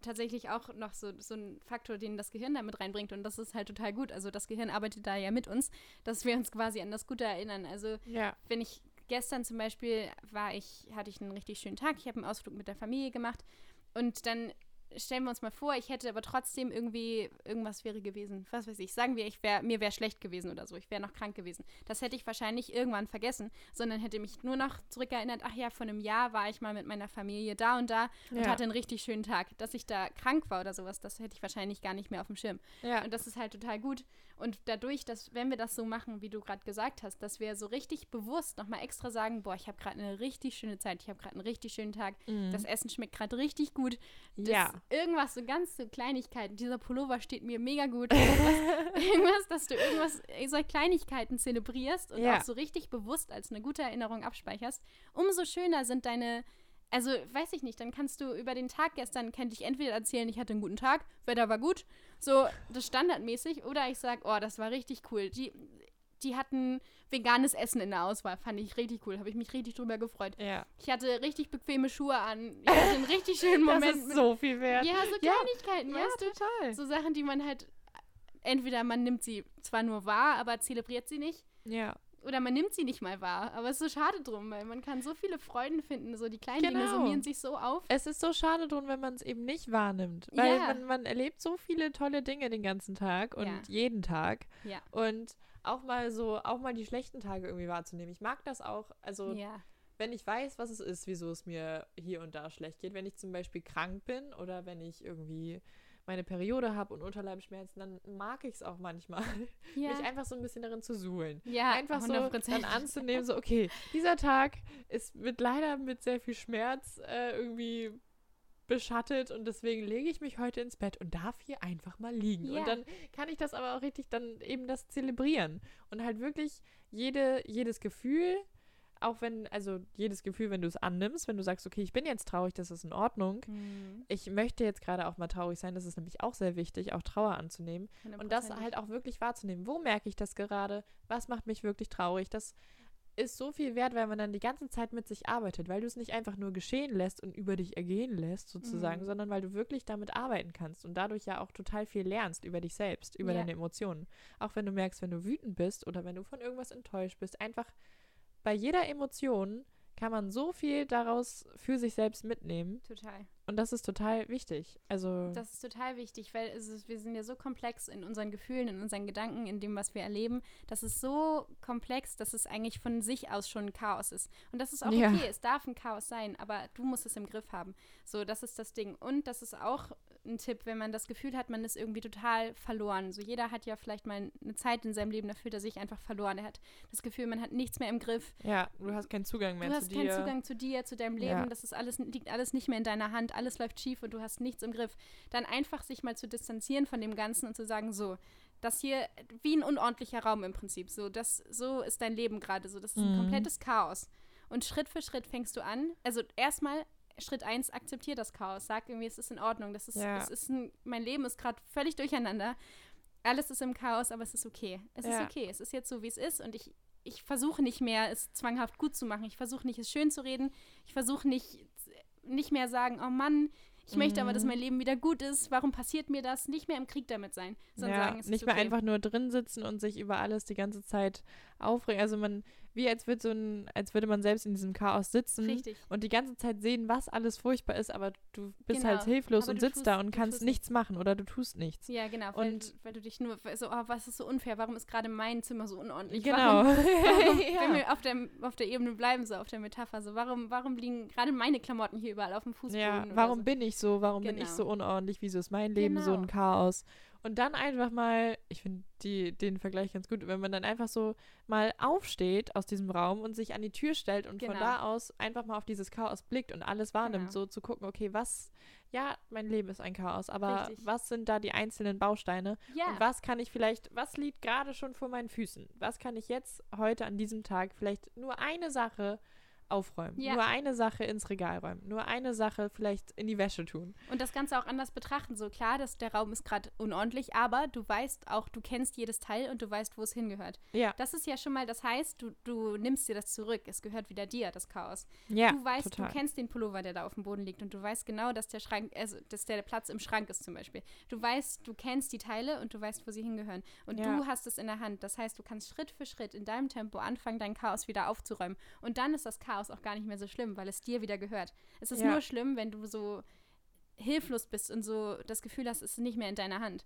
tatsächlich auch noch so, so ein Faktor, den das Gehirn da mit reinbringt und das ist halt total gut. Also das Gehirn arbeitet da ja mit uns, dass wir uns quasi an das Gute erinnern. Also ja. wenn ich gestern zum Beispiel war ich, hatte ich einen richtig schönen Tag, ich habe einen Ausflug mit der Familie gemacht und dann stellen wir uns mal vor, ich hätte aber trotzdem irgendwie, irgendwas wäre gewesen, was weiß ich, sagen wir, ich wär, mir wäre schlecht gewesen oder so, ich wäre noch krank gewesen. Das hätte ich wahrscheinlich irgendwann vergessen, sondern hätte mich nur noch zurückerinnert, ach ja, vor einem Jahr war ich mal mit meiner Familie da und da und Ja. hatte einen richtig schönen Tag. Dass ich da krank war oder sowas, das hätte ich wahrscheinlich gar nicht mehr auf dem Schirm. ja. Und das ist halt total gut. Und dadurch, dass, wenn wir das so machen, wie du gerade gesagt hast, dass wir so richtig bewusst nochmal extra sagen, boah, ich habe gerade eine richtig schöne Zeit, ich habe gerade einen richtig schönen Tag, Mhm. das Essen schmeckt gerade richtig gut. Das, ja. Irgendwas, so ganz so Kleinigkeiten. Dieser Pullover steht mir mega gut. Irgendwas, irgendwas dass du irgendwas, äh, so Kleinigkeiten zelebrierst und Ja. auch so richtig bewusst als eine gute Erinnerung abspeicherst. Umso schöner sind deine also, weiß ich nicht, dann kannst du über den Tag gestern, könnte ich entweder erzählen, ich hatte einen guten Tag, Wetter war gut, so das standardmäßig, oder ich sage, oh, das war richtig cool. Die, die hatten veganes Essen in der Auswahl, fand ich richtig cool, habe ich mich richtig drüber gefreut. ja. Ich hatte richtig bequeme Schuhe an, ich hatte einen richtig schönen Moment. das ist so viel wert. ja, so Ja. Kleinigkeiten, Ja, weißt du? total. So Sachen, die man halt, entweder man nimmt sie zwar nur wahr, aber zelebriert sie nicht. Ja. Oder man nimmt sie nicht mal wahr. Aber es ist so schade drum, weil man kann so viele Freuden finden. So die kleinen Dinge Genau. summieren sich so auf. Es ist so schade drum, wenn man es eben nicht wahrnimmt. Weil Ja. man, man erlebt so viele tolle Dinge den ganzen Tag und Ja. jeden Tag. Ja. Und auch mal so, auch mal die schlechten Tage irgendwie wahrzunehmen. Ich mag das auch, also wenn ich weiß, was es ist, wieso es mir hier und da schlecht geht, wenn ich zum Beispiel krank bin oder wenn ich irgendwie meine Periode habe und Unterleibsschmerzen, dann mag ich es auch manchmal, Ja. mich einfach so ein bisschen darin zu suhlen. ja, einfach so 100%. dann anzunehmen, so, okay, dieser Tag ist mit leider mit sehr viel Schmerz äh, irgendwie beschattet und deswegen lege ich mich heute ins Bett und darf hier einfach mal liegen. Ja. Und dann kann ich das aber auch richtig dann eben das zelebrieren und halt wirklich jede, jedes Gefühl, auch wenn, also jedes Gefühl, wenn du es annimmst, wenn du sagst, okay, ich bin jetzt traurig, das ist in Ordnung. Mhm. Ich möchte jetzt gerade auch mal traurig sein, das ist nämlich auch sehr wichtig, auch Trauer anzunehmen. Und das 100%. halt auch wirklich wahrzunehmen. Wo merke ich das gerade? Was macht mich wirklich traurig? Das ist so viel wert, weil man dann die ganze Zeit mit sich arbeitet, weil du es nicht einfach nur geschehen lässt und über dich ergehen lässt, sozusagen, Mhm. sondern weil du wirklich damit arbeiten kannst und dadurch ja auch total viel lernst über dich selbst, über Ja. deine Emotionen. Auch wenn du merkst, wenn du wütend bist oder wenn du von irgendwas enttäuscht bist, einfach bei jeder Emotion kann man so viel daraus für sich selbst mitnehmen Total. Und das ist total wichtig. Also Das ist total wichtig, weil ist, wir sind ja so komplex in unseren Gefühlen, in unseren Gedanken, in dem, was wir erleben. Das ist so komplex, dass es eigentlich von sich aus schon ein Chaos ist. Und das ist auch Ja. okay, es darf ein Chaos sein, aber du musst es im Griff haben. So, das ist das Ding. Und das ist auch ein Tipp, wenn man das Gefühl hat, man ist irgendwie total verloren. So, jeder hat ja vielleicht mal eine Zeit in seinem Leben, da fühlt er sich einfach verloren. Er hat das Gefühl, man hat nichts mehr im Griff. ja, du hast keinen Zugang mehr Du zu hast dir. keinen Zugang zu dir, zu deinem Leben. Ja. Das ist alles, liegt alles nicht mehr in deiner Hand. Alles läuft schief und du hast nichts im Griff. Dann einfach sich mal zu distanzieren von dem Ganzen und zu sagen, so, das hier wie ein unordentlicher Raum im Prinzip. So, das, so ist dein Leben gerade. So, das ist ein Mhm. komplettes Chaos. Und Schritt für Schritt fängst du an. Also erstmal Schritt eins, akzeptier das Chaos. Sag irgendwie, es ist in Ordnung. Das ist, Ja. es ist ein, mein Leben ist gerade völlig durcheinander. Alles ist im Chaos, aber es ist okay. Es Ja. ist okay. Es ist jetzt so, wie es ist. Und ich, ich versuche nicht mehr, es zwanghaft gut zu machen. Ich versuche nicht, es schön zu reden. Ich versuche nicht, nicht mehr sagen, oh Mann, ich möchte aber, dass Mhm. mein Leben wieder gut ist. Warum passiert mir das? Nicht mehr im Krieg damit sein, sondern ja, sagen, es nicht ist mehr okay. einfach nur drin sitzen und sich über alles die ganze Zeit aufregen. Also man, wie als würde so ein, als würde man selbst in diesem Chaos sitzen Richtig. und die ganze Zeit sehen, was alles furchtbar ist, aber du bist Genau, halt hilflos aber und sitzt tust- da und kannst nichts machen oder du tust nichts. Ja, genau. Weil, Und- weil du dich nur so, oh, was ist so unfair? Warum ist gerade mein Zimmer so unordentlich? Genau. Warum, warum, Ja. Wenn wir auf der, auf der Ebene bleiben, so auf der Metapher, so warum, warum liegen gerade meine Klamotten hier überall auf dem Fußboden? Ja, warum so? bin ich so? Warum bin ich Genau. so unordentlich? Wieso ist mein Leben so ein Genau. Chaos? Und dann einfach mal, ich finde den Vergleich ganz gut, wenn man dann einfach so mal aufsteht aus diesem Raum und sich an die Tür stellt und von Genau. da aus einfach mal auf dieses Chaos blickt und alles wahrnimmt, Genau. so zu gucken, okay, was, ja, mein Leben ist ein Chaos, aber Richtig. was sind da die einzelnen Bausteine? Ja, Und was kann ich vielleicht, was liegt gerade schon vor meinen Füßen? Was kann ich jetzt heute an diesem Tag vielleicht nur eine Sache aufräumen, Ja. nur eine Sache ins Regal räumen, nur eine Sache vielleicht in die Wäsche tun. und das Ganze auch anders betrachten. So klar, dass der Raum ist gerade unordentlich, aber du weißt auch, du kennst jedes Teil und du weißt, wo es hingehört. Ja, Das ist ja schon mal, das heißt, du, du nimmst dir das zurück. Es gehört wieder dir, das Chaos. ja, du weißt, total. du kennst den Pullover, der da auf dem Boden liegt und du weißt genau, dass der Schrank, also dass der Platz im Schrank ist zum Beispiel. Du weißt, du kennst die Teile und du weißt, wo sie hingehören. Und Ja. du hast es in der Hand. Das heißt, du kannst Schritt für Schritt in deinem Tempo anfangen, dein Chaos wieder aufzuräumen. Und dann ist das Chaos auch gar nicht mehr so schlimm, weil es dir wieder gehört. Es ist Ja. nur schlimm, wenn du so hilflos bist und so das Gefühl hast, es ist nicht mehr in deiner Hand.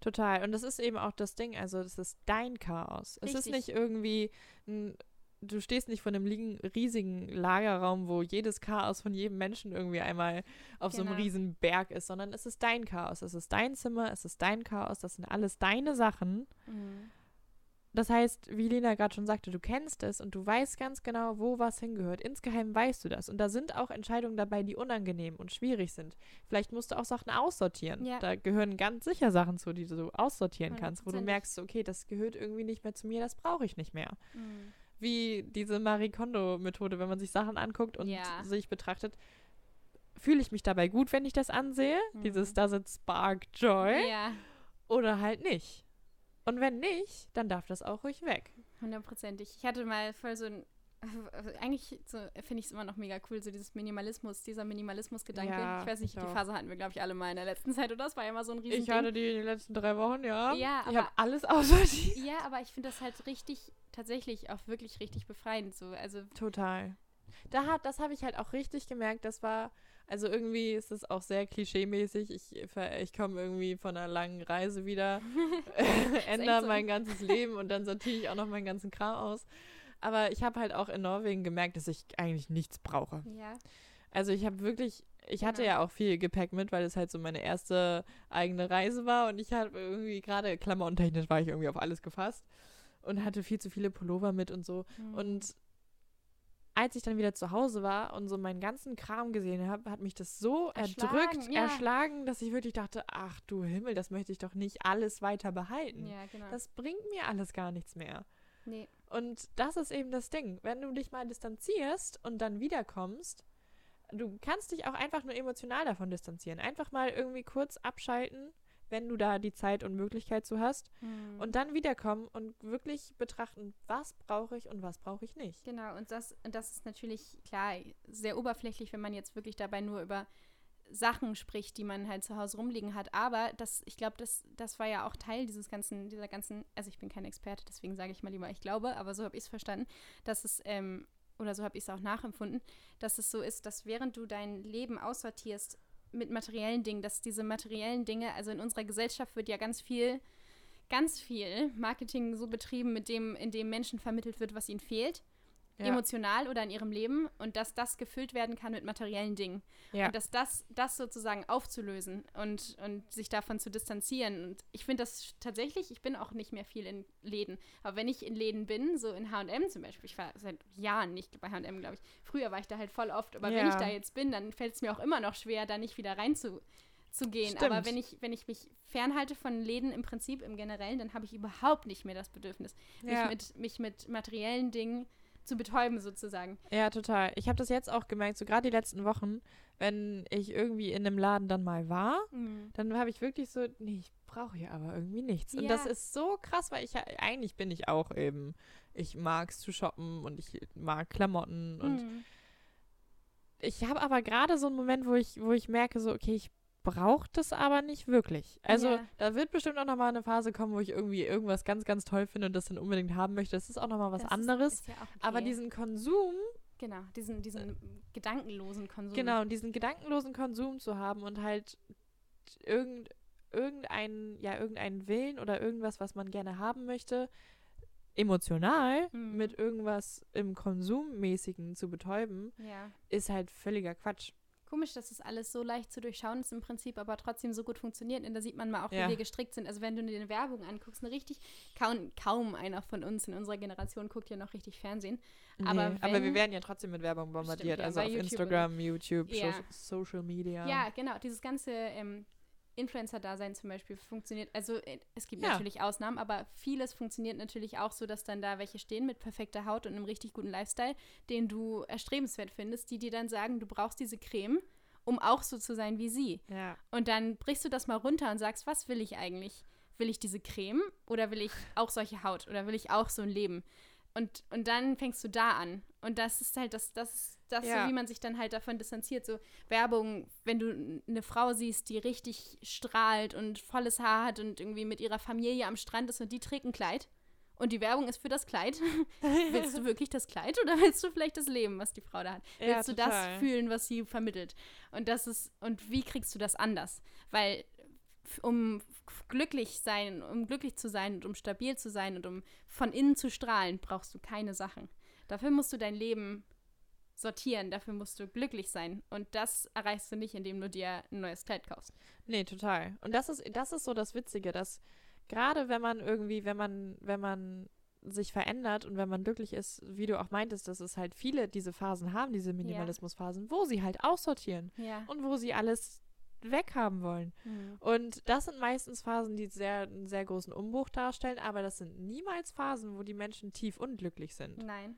Total. Und das ist eben auch das Ding, also das ist dein Chaos. Es ist Richtig. nicht irgendwie, ein, du stehst nicht vor einem riesigen Lagerraum, wo jedes Chaos von jedem Menschen irgendwie einmal auf so einem Genau. riesen Berg ist, sondern es ist dein Chaos. Es ist dein Zimmer, es ist dein Chaos, das sind alles deine Sachen. Das heißt, wie Lena gerade schon sagte, du kennst es und du weißt ganz genau, wo was hingehört. Insgeheim weißt du das. Und da sind auch Entscheidungen dabei, die unangenehm und schwierig sind. Vielleicht musst du auch Sachen aussortieren. Ja. Da gehören ganz sicher Sachen zu, die du so aussortieren kannst, wo du merkst, okay, das gehört irgendwie nicht mehr zu mir, das brauche ich nicht mehr. Mhm. Wie diese Marie Kondo-Methode, wenn man sich Sachen anguckt und Ja. sich betrachtet. Fühle ich mich dabei gut, wenn ich das ansehe? Mhm. Dieses Does it spark joy? Ja, Oder halt nicht? Und wenn nicht, dann darf das auch ruhig weg. hundertprozentig. Ich hatte mal voll so ein eigentlich so, finde ich es immer noch mega cool, so dieses Minimalismus, dieser Minimalismus-Gedanke. Ja, ich weiß nicht, ich die auch. Phase hatten wir, glaube ich, alle mal in der letzten Zeit, oder? Das war ja immer so ein riesen Ich hatte die in den letzten drei Wochen, ja. Ja, ich aber- habe alles aussortiert. Ja, aber ich finde das halt richtig, tatsächlich auch wirklich richtig befreiend. So. Also, Total. Da hat, das habe ich halt auch richtig gemerkt. Das war, also irgendwie ist es auch sehr klischeemäßig. Ich, ich komme irgendwie von einer langen Reise wieder, ändere so. mein ganzes Leben und dann sortiere ich auch noch meinen ganzen Kram aus. Aber ich habe halt auch in Norwegen gemerkt, dass ich eigentlich nichts brauche. ja. Also ich habe wirklich, ich hatte Genau. ja auch viel Gepäck mit, weil es halt so meine erste eigene Reise war und ich habe irgendwie gerade klamottentechnisch war ich irgendwie auf alles gefasst und hatte viel zu viele Pullover mit und so. Mhm. Und als ich dann wieder zu Hause war und so meinen ganzen Kram gesehen habe, hat mich das so Erschlagen, erdrückt, ja. erschlagen, dass ich wirklich dachte, ach du Himmel, das möchte ich doch nicht alles weiter behalten. Ja, genau. Das bringt mir alles gar nichts mehr. nee. Und das ist eben das Ding. Wenn du dich mal distanzierst und dann wiederkommst, du kannst dich auch einfach nur emotional davon distanzieren. Einfach mal irgendwie kurz abschalten, wenn du da die Zeit und Möglichkeit zu hast. Mhm. Und dann wiederkommen und wirklich betrachten, was brauche ich und was brauche ich nicht. Genau, und das, und das ist natürlich, klar, sehr oberflächlich, wenn man jetzt wirklich dabei nur über Sachen spricht, die man halt zu Hause rumliegen hat. Aber das, ich glaube, das, das war ja auch Teil dieses ganzen, dieser ganzen, also ich bin kein Experte, deswegen sage ich mal lieber, ich glaube, aber so habe ich es verstanden, dass es, ähm, oder so habe ich es auch nachempfunden, dass es so ist, dass während du dein Leben aussortierst mit materiellen Dingen, dass diese materiellen Dinge, also in unserer Gesellschaft wird ja ganz viel, ganz viel Marketing so betrieben, mit dem, in dem Menschen vermittelt wird, was ihnen fehlt Ja. emotional oder in ihrem Leben und dass das gefüllt werden kann mit materiellen Dingen. Ja. Und dass das, das sozusagen aufzulösen und, und sich davon zu distanzieren. Und ich finde das tatsächlich, ich bin auch nicht mehr viel in Läden. Aber wenn ich in Läden bin, so in HM zum Beispiel, ich war seit Jahren nicht bei HM, glaube ich. Früher war ich da halt voll oft, aber wenn Ja. ich da jetzt bin, dann fällt es mir auch immer noch schwer, da nicht wieder rein zu, zu gehen. Stimmt. Aber wenn ich, wenn ich mich fernhalte von Läden im Prinzip im Generellen, dann habe ich überhaupt nicht mehr das Bedürfnis, Ja. mich, mit, mich mit materiellen Dingen zu betäuben sozusagen. Ja, total. Ich habe das jetzt auch gemerkt, so gerade die letzten Wochen, wenn ich irgendwie in einem Laden dann mal war, dann habe ich wirklich so, nee, ich brauche hier aber irgendwie nichts. Und das Ja. ist so krass, weil ich ja, eigentlich bin ich auch eben, ich mag es zu shoppen und ich mag Klamotten und Mhm. ich habe aber gerade so einen Moment, wo ich, wo ich merke, so, okay, ich brauche das aber nicht wirklich. Also Ja. da wird bestimmt auch nochmal eine Phase kommen, wo ich irgendwie irgendwas ganz, ganz toll finde und das dann unbedingt haben möchte. Das ist auch nochmal was Das ist- anderes. ist ja auch okay. Aber diesen Konsum, Genau, diesen, diesen gedankenlosen Konsum. genau, diesen gedankenlosen Konsum zu haben und halt irgend, irgendeinen, ja, irgendeinen Willen oder irgendwas, was man gerne haben möchte, emotional Mhm. mit irgendwas im Konsummäßigen zu betäuben, Ja. ist halt völliger Quatsch. Komisch, dass das alles so leicht zu durchschauen ist im Prinzip, aber trotzdem so gut funktioniert. Und da sieht man mal auch, Ja. wie wir gestrickt sind. Also wenn du dir eine Werbung anguckst, eine richtig, kaum, kaum einer von uns in unserer Generation guckt ja noch richtig Fernsehen. Aber Nee, aber wir wenn- werden ja trotzdem mit Werbung bombardiert. ja, also auf YouTube Instagram, YouTube, Ja. so Social Media. Ja, genau. Dieses ganze ähm, Influencer-Dasein zum Beispiel funktioniert, also äh, es gibt Ja. natürlich Ausnahmen, aber vieles funktioniert natürlich auch so, dass dann da welche stehen mit perfekter Haut und einem richtig guten Lifestyle, den du erstrebenswert findest, die dir dann sagen, du brauchst diese Creme, um auch so zu sein wie sie. ja. Und dann brichst du das mal runter und sagst, was will ich eigentlich? Will ich diese Creme oder will ich auch solche Haut oder will ich auch so ein Leben? Und, und dann fängst du da an. Und das ist halt das, das, das Ja. so, wie man sich dann halt davon distanziert. So Werbung, wenn du eine Frau siehst, die richtig strahlt und volles Haar hat und irgendwie mit ihrer Familie am Strand ist und die trägt ein Kleid. Und die Werbung ist für das Kleid. willst du wirklich das Kleid oder willst du vielleicht das Leben, was die Frau da hat? Ja, Willst du total. das fühlen, was sie vermittelt? Und das ist, und wie kriegst du das anders? Weil um glücklich sein, um glücklich zu sein und um stabil zu sein und um von innen zu strahlen, brauchst du keine Sachen. Dafür musst du dein Leben sortieren, dafür musst du glücklich sein. Und das erreichst du nicht, indem du dir ein neues Kleid kaufst. Nee, total. Und das ist, das ist so das Witzige, dass gerade wenn man irgendwie, wenn man, wenn man sich verändert und wenn man glücklich ist, wie du auch meintest, dass es halt viele diese Phasen haben, diese Minimalismusphasen, wo sie halt aussortieren Ja. und wo sie alles weghaben wollen. Mhm. Und das sind meistens Phasen, die sehr, einen sehr großen Umbruch darstellen, aber das sind niemals Phasen, wo die Menschen tief unglücklich sind. Nein.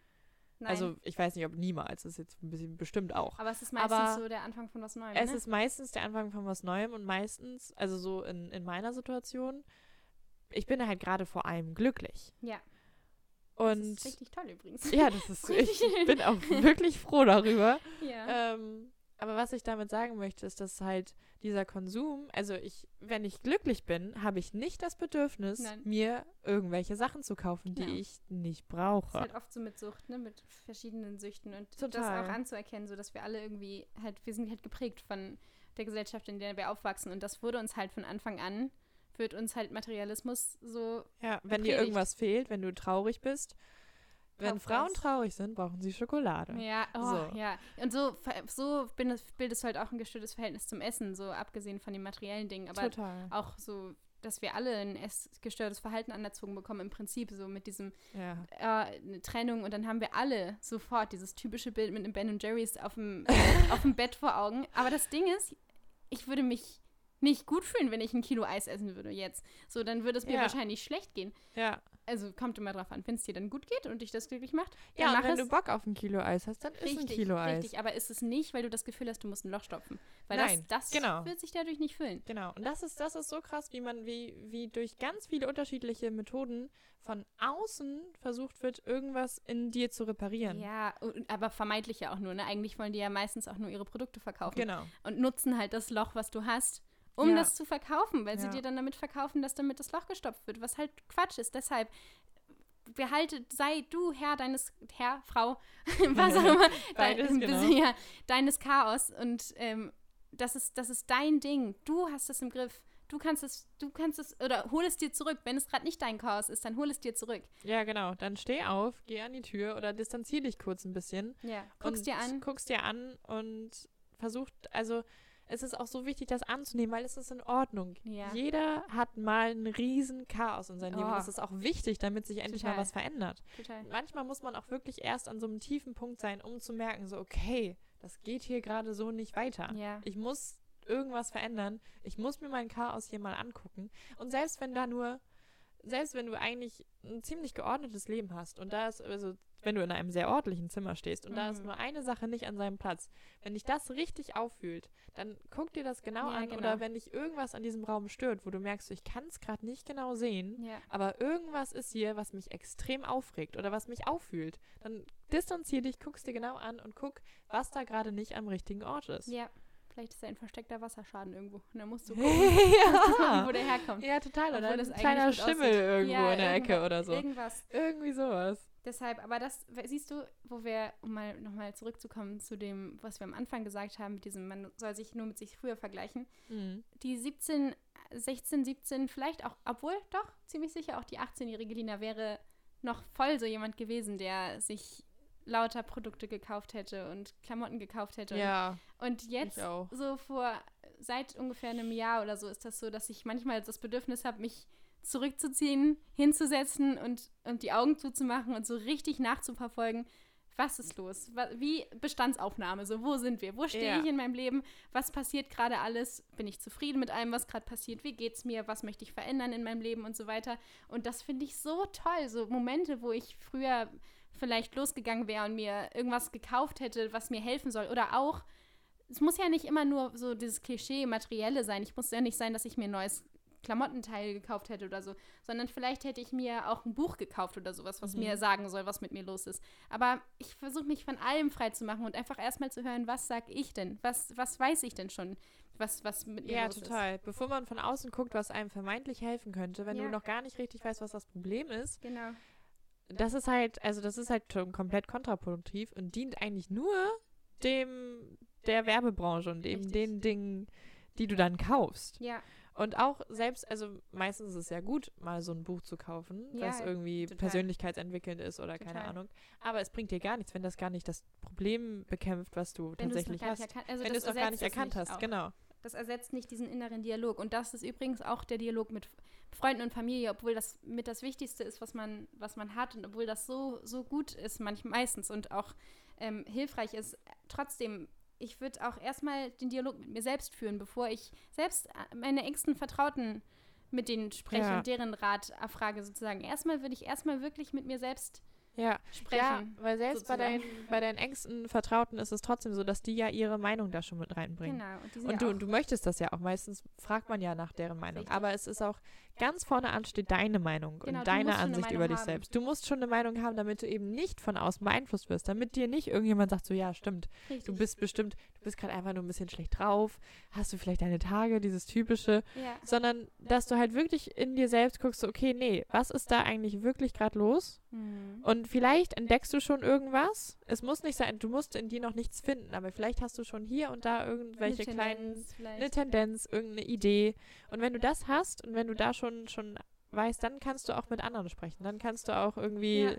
Nein. Also ich weiß nicht, ob niemals, das ist jetzt ein bisschen bestimmt auch. aber es ist meistens aber so der Anfang von was Neuem. Es ne? ist meistens der Anfang von was Neuem und meistens, also so in, in meiner Situation, ich bin halt gerade vor allem glücklich. Ja. Und das ist richtig toll übrigens. ja, das ist, ich bin auch wirklich froh darüber. ja. Ähm, aber was ich damit sagen möchte, ist, dass halt dieser Konsum, also ich, wenn ich glücklich bin, habe ich nicht das Bedürfnis, Nein. mir irgendwelche Sachen zu kaufen, die Ja. ich nicht Das ist brauche. halt oft so mit Sucht, ne, mit verschiedenen Süchten und das Total. auch anzuerkennen, so dass wir alle irgendwie halt, wir sind halt geprägt von der Gesellschaft, in der wir aufwachsen und das wurde uns halt von Anfang an, wird uns halt Materialismus so, Ja, wenn dir Predigt. irgendwas fehlt, wenn du traurig bist. Wenn Frauen traurig sind, brauchen sie Schokolade. ja, oh, So. ja. Und so, so bildest, du halt auch ein gestörtes Verhältnis zum Essen, so abgesehen von den materiellen Dingen, aber Total. auch so, dass wir alle ein gestörtes Verhalten anerzogen bekommen, im Prinzip so mit diesem Ja. äh, eine Trennung und dann haben wir alle sofort dieses typische Bild mit einem Ben und Jerry's auf dem, auf dem Bett vor Augen. Aber das Ding ist, ich würde mich nicht gut fühlen, wenn ich ein Kilo Eis essen würde jetzt. So, dann würde es mir Ja. wahrscheinlich schlecht gehen. Ja. Also kommt immer drauf an, wenn es dir dann gut geht und dich das glücklich macht. Ja, und wenn du Bock auf ein Kilo Eis hast, dann isst ein Richtig, Kilo Eis. richtig. Aber ist es nicht, weil du das Gefühl hast, du musst ein Loch stopfen. Weil Nein, das, das genau. wird sich dadurch nicht füllen. Genau. Und das ist, das ist so krass, wie man, wie, wie durch ganz viele unterschiedliche Methoden von außen versucht wird, irgendwas in dir zu reparieren. Ja, aber vermeintlich ja auch nur. Ne? Eigentlich wollen die ja meistens auch nur ihre Produkte verkaufen. Genau. und nutzen halt das Loch, was du hast, um Ja. das zu verkaufen, weil sie Ja. dir dann damit verkaufen, dass damit das Loch gestopft wird, was halt Quatsch ist. Deshalb behalte, sei du Herr deines, Herr, Frau, was auch immer, Beides, dein, genau. ja, deines Chaos und ähm, das ist, das ist dein Ding. Du hast es im Griff. Du kannst es, du kannst es, oder hol es dir zurück. Wenn es gerade nicht dein Chaos ist, dann hol es dir zurück. Ja, genau. Dann steh auf, geh an die Tür oder distanzier dich kurz ein bisschen. Ja. Guck's und dir an. Guck's dir an und versucht, also es ist auch so wichtig, das anzunehmen, weil es ist in Ordnung. Ja. Jeder hat mal einen riesen Chaos in seinem Leben. Und Oh. das ist auch wichtig, damit sich endlich Total. mal was verändert. Total. Manchmal muss man auch wirklich erst an so einem tiefen Punkt sein, um zu merken, so, okay, das geht hier gerade so nicht weiter. Ja. Ich muss irgendwas verändern. Ich muss mir mein Chaos hier mal angucken. Und selbst wenn da nur, selbst wenn du eigentlich ein ziemlich geordnetes Leben hast und da ist, also wenn du in einem sehr ordentlichen Zimmer stehst und da ist Mhm. nur eine Sache nicht an seinem Platz, wenn dich das richtig auffühlt, dann guck dir das genau Ja, an genau. oder wenn dich irgendwas an diesem Raum stört, wo du merkst, ich kann es gerade nicht genau sehen, Ja. aber irgendwas ist hier, was mich extrem aufregt oder was mich auffühlt, dann distanzier dich, guckst dir genau an und guck, was da gerade nicht am richtigen Ort ist. Ja. Vielleicht ist da ein versteckter Wasserschaden irgendwo. Und dann musst du gucken, ja. wo der herkommt. ja, total. Oder ein kleiner Schimmel aussieht. irgendwo Ja, in der Ecke oder so. Irgendwas. Irgendwie sowas. Deshalb, aber das, siehst du, wo wir, um mal nochmal zurückzukommen zu dem, was wir am Anfang gesagt haben, mit diesem, man soll sich nur mit sich früher vergleichen. Mhm. Die 17, 16, 17, vielleicht auch, obwohl doch, ziemlich sicher auch die 18-jährige Lina wäre noch voll so jemand gewesen, der sich lauter Produkte gekauft hätte und Klamotten gekauft hätte. Ja, Und jetzt, ich auch. so vor, seit ungefähr einem Jahr oder so, ist das so, dass ich manchmal das Bedürfnis habe, mich zurückzuziehen, hinzusetzen und, und die Augen zuzumachen und so richtig nachzuverfolgen, was ist los? Wie Bestandsaufnahme, so wo sind wir? Wo stehe Ja. ich in meinem Leben? Was passiert gerade alles? Bin ich zufrieden mit allem, was gerade passiert? Wie geht's mir? Was möchte ich verändern in meinem Leben und so weiter? Und das finde ich so toll, so Momente, wo ich früher vielleicht losgegangen wäre und mir irgendwas gekauft hätte, was mir helfen soll oder auch es muss ja nicht immer nur so dieses Klischee materielle sein. Ich muss ja nicht sein, dass ich mir ein neues Klamottenteil gekauft hätte oder so, sondern vielleicht hätte ich mir auch ein Buch gekauft oder sowas, was Mhm. mir sagen soll, was mit mir los ist. Aber ich versuche mich von allem frei zu machen und einfach erstmal zu hören, was sag ich denn? Was, was weiß ich denn schon, was, was mit mir Ja, los total. Bevor man von außen guckt, was einem vermeintlich helfen könnte, wenn Ja. du noch gar nicht richtig weißt, was das Problem ist, ist? Genau. das ist halt, also das ist halt schon komplett kontraproduktiv und dient eigentlich nur dem der Werbebranche und eben Richtig. den Dingen, die du dann kaufst. Ja, Und auch selbst, also meistens ist es ja gut, mal so ein Buch zu kaufen, Ja, was irgendwie total. persönlichkeitsentwickelnd ist oder keine Total. Ahnung. Aber es bringt dir gar nichts, wenn das gar nicht das Problem bekämpft, was du wenn tatsächlich hast. also wenn du das es noch gar nicht erkannt hast, auch. genau. Das ersetzt nicht diesen inneren Dialog. Und das ist übrigens auch der Dialog mit Freunden und Familie, obwohl das mit das Wichtigste ist, was man, was man hat und obwohl das so, so gut ist, manch, meistens und auch ähm, hilfreich ist. Trotzdem, ich würde auch erstmal den Dialog mit mir selbst führen, bevor ich selbst äh, meine engsten Vertrauten mit denen spreche Ja. und deren Rat erfrage sozusagen. Erstmal würde ich erstmal wirklich mit mir selbst Ja, sprechen. ja weil selbst bei deinen, bei deinen engsten Vertrauten ist es trotzdem so, dass die ja ihre Meinung da schon mit reinbringen. Genau. Und, Und du, und du möchtest das ja auch. Meistens fragt man ja nach deren Meinung. Richtig. Aber es ist auch ganz vorne an steht deine Meinung Genau, und deine Ansicht über dich haben. selbst. Du musst schon eine Meinung haben, damit du eben nicht von außen beeinflusst wirst, damit dir nicht irgendjemand sagt, so ja, stimmt, Richtig. du bist bestimmt, du bist gerade einfach nur ein bisschen schlecht drauf, hast du vielleicht deine Tage, dieses typische, ja. sondern dass du halt wirklich in dir selbst guckst, so, okay, nee, was ist da eigentlich wirklich gerade los? Mhm. Und vielleicht entdeckst du schon irgendwas. Es muss nicht sein, du musst in dir noch nichts finden, aber vielleicht hast du schon hier und da irgendwelche Eine kleinen Tendenz eine Tendenz, irgendeine Idee. Und wenn du das hast und wenn du da schon, schon weißt, dann kannst du auch mit anderen sprechen. Dann kannst du auch irgendwie Ja.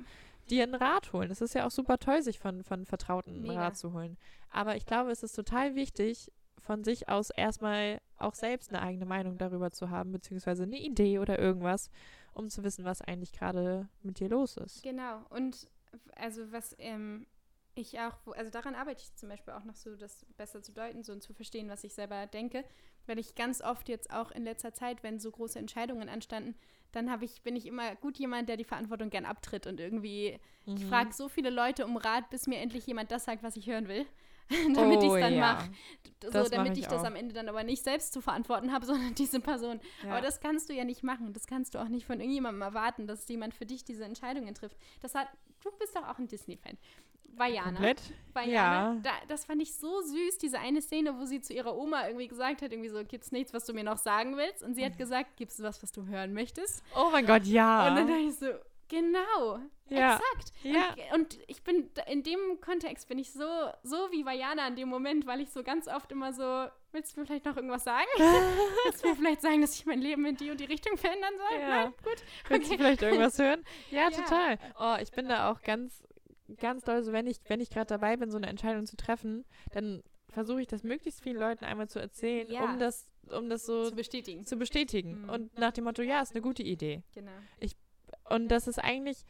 dir einen Rat holen. Es ist ja auch super toll, sich von, von Vertrauten einen. Rat zu holen. Aber ich glaube, es ist total wichtig, von sich aus erstmal auch selbst eine eigene Meinung darüber zu haben, beziehungsweise eine Idee oder irgendwas, um zu wissen, was eigentlich gerade mit dir los ist. Genau. Und also was ähm, ich auch, also daran arbeite ich zum Beispiel auch noch so, das besser zu deuten, so und zu verstehen, was ich selber denke. Weil ich ganz oft jetzt auch in letzter Zeit, wenn so große Entscheidungen anstanden, dann habe ich, bin ich immer gut jemand, der die Verantwortung gern abtritt und irgendwie, Mhm. ich frage so viele Leute um Rat, bis mir endlich jemand das sagt, was ich hören will. damit ich es dann Oh ja. mache. So, Das mach damit ich ich, das am Ende dann aber nicht selbst zu verantworten habe, sondern diese Person. Ja. Aber das kannst du ja nicht machen. Das kannst du auch nicht von irgendjemandem erwarten, dass jemand für dich diese Entscheidungen trifft. Das hat, du bist doch auch ein Disney-Fan. Vajana. Komplett? Vajana. Ja. Da, das fand ich so süß, diese eine Szene, wo sie zu ihrer Oma irgendwie gesagt hat, irgendwie so, gibt's nichts, was du mir noch sagen willst? Und sie hat gesagt, gibt's was, was du hören möchtest? Oh mein Gott, ja. Und dann dachte ich so, genau, Ja. exakt. Ja. Und, und ich bin, in dem Kontext bin ich so, so wie Vajana in dem Moment, weil ich so ganz oft immer so, willst du mir vielleicht noch irgendwas sagen? willst du mir vielleicht sagen, dass ich mein Leben in die und die Richtung verändern soll? Ja. Nein? Gut. Willst du vielleicht irgendwas hören? Ja, Ja. total. Oh, ich bin da auch ganz, ganz doll so, wenn ich, wenn ich gerade dabei bin, so eine Entscheidung zu treffen, dann versuche ich das möglichst vielen Leuten einmal zu erzählen, Ja. um das, um das so Zu bestätigen. zu bestätigen. Mhm. Und nach dem Motto, ja, ist eine gute Idee. Genau. Und das ist eigentlich,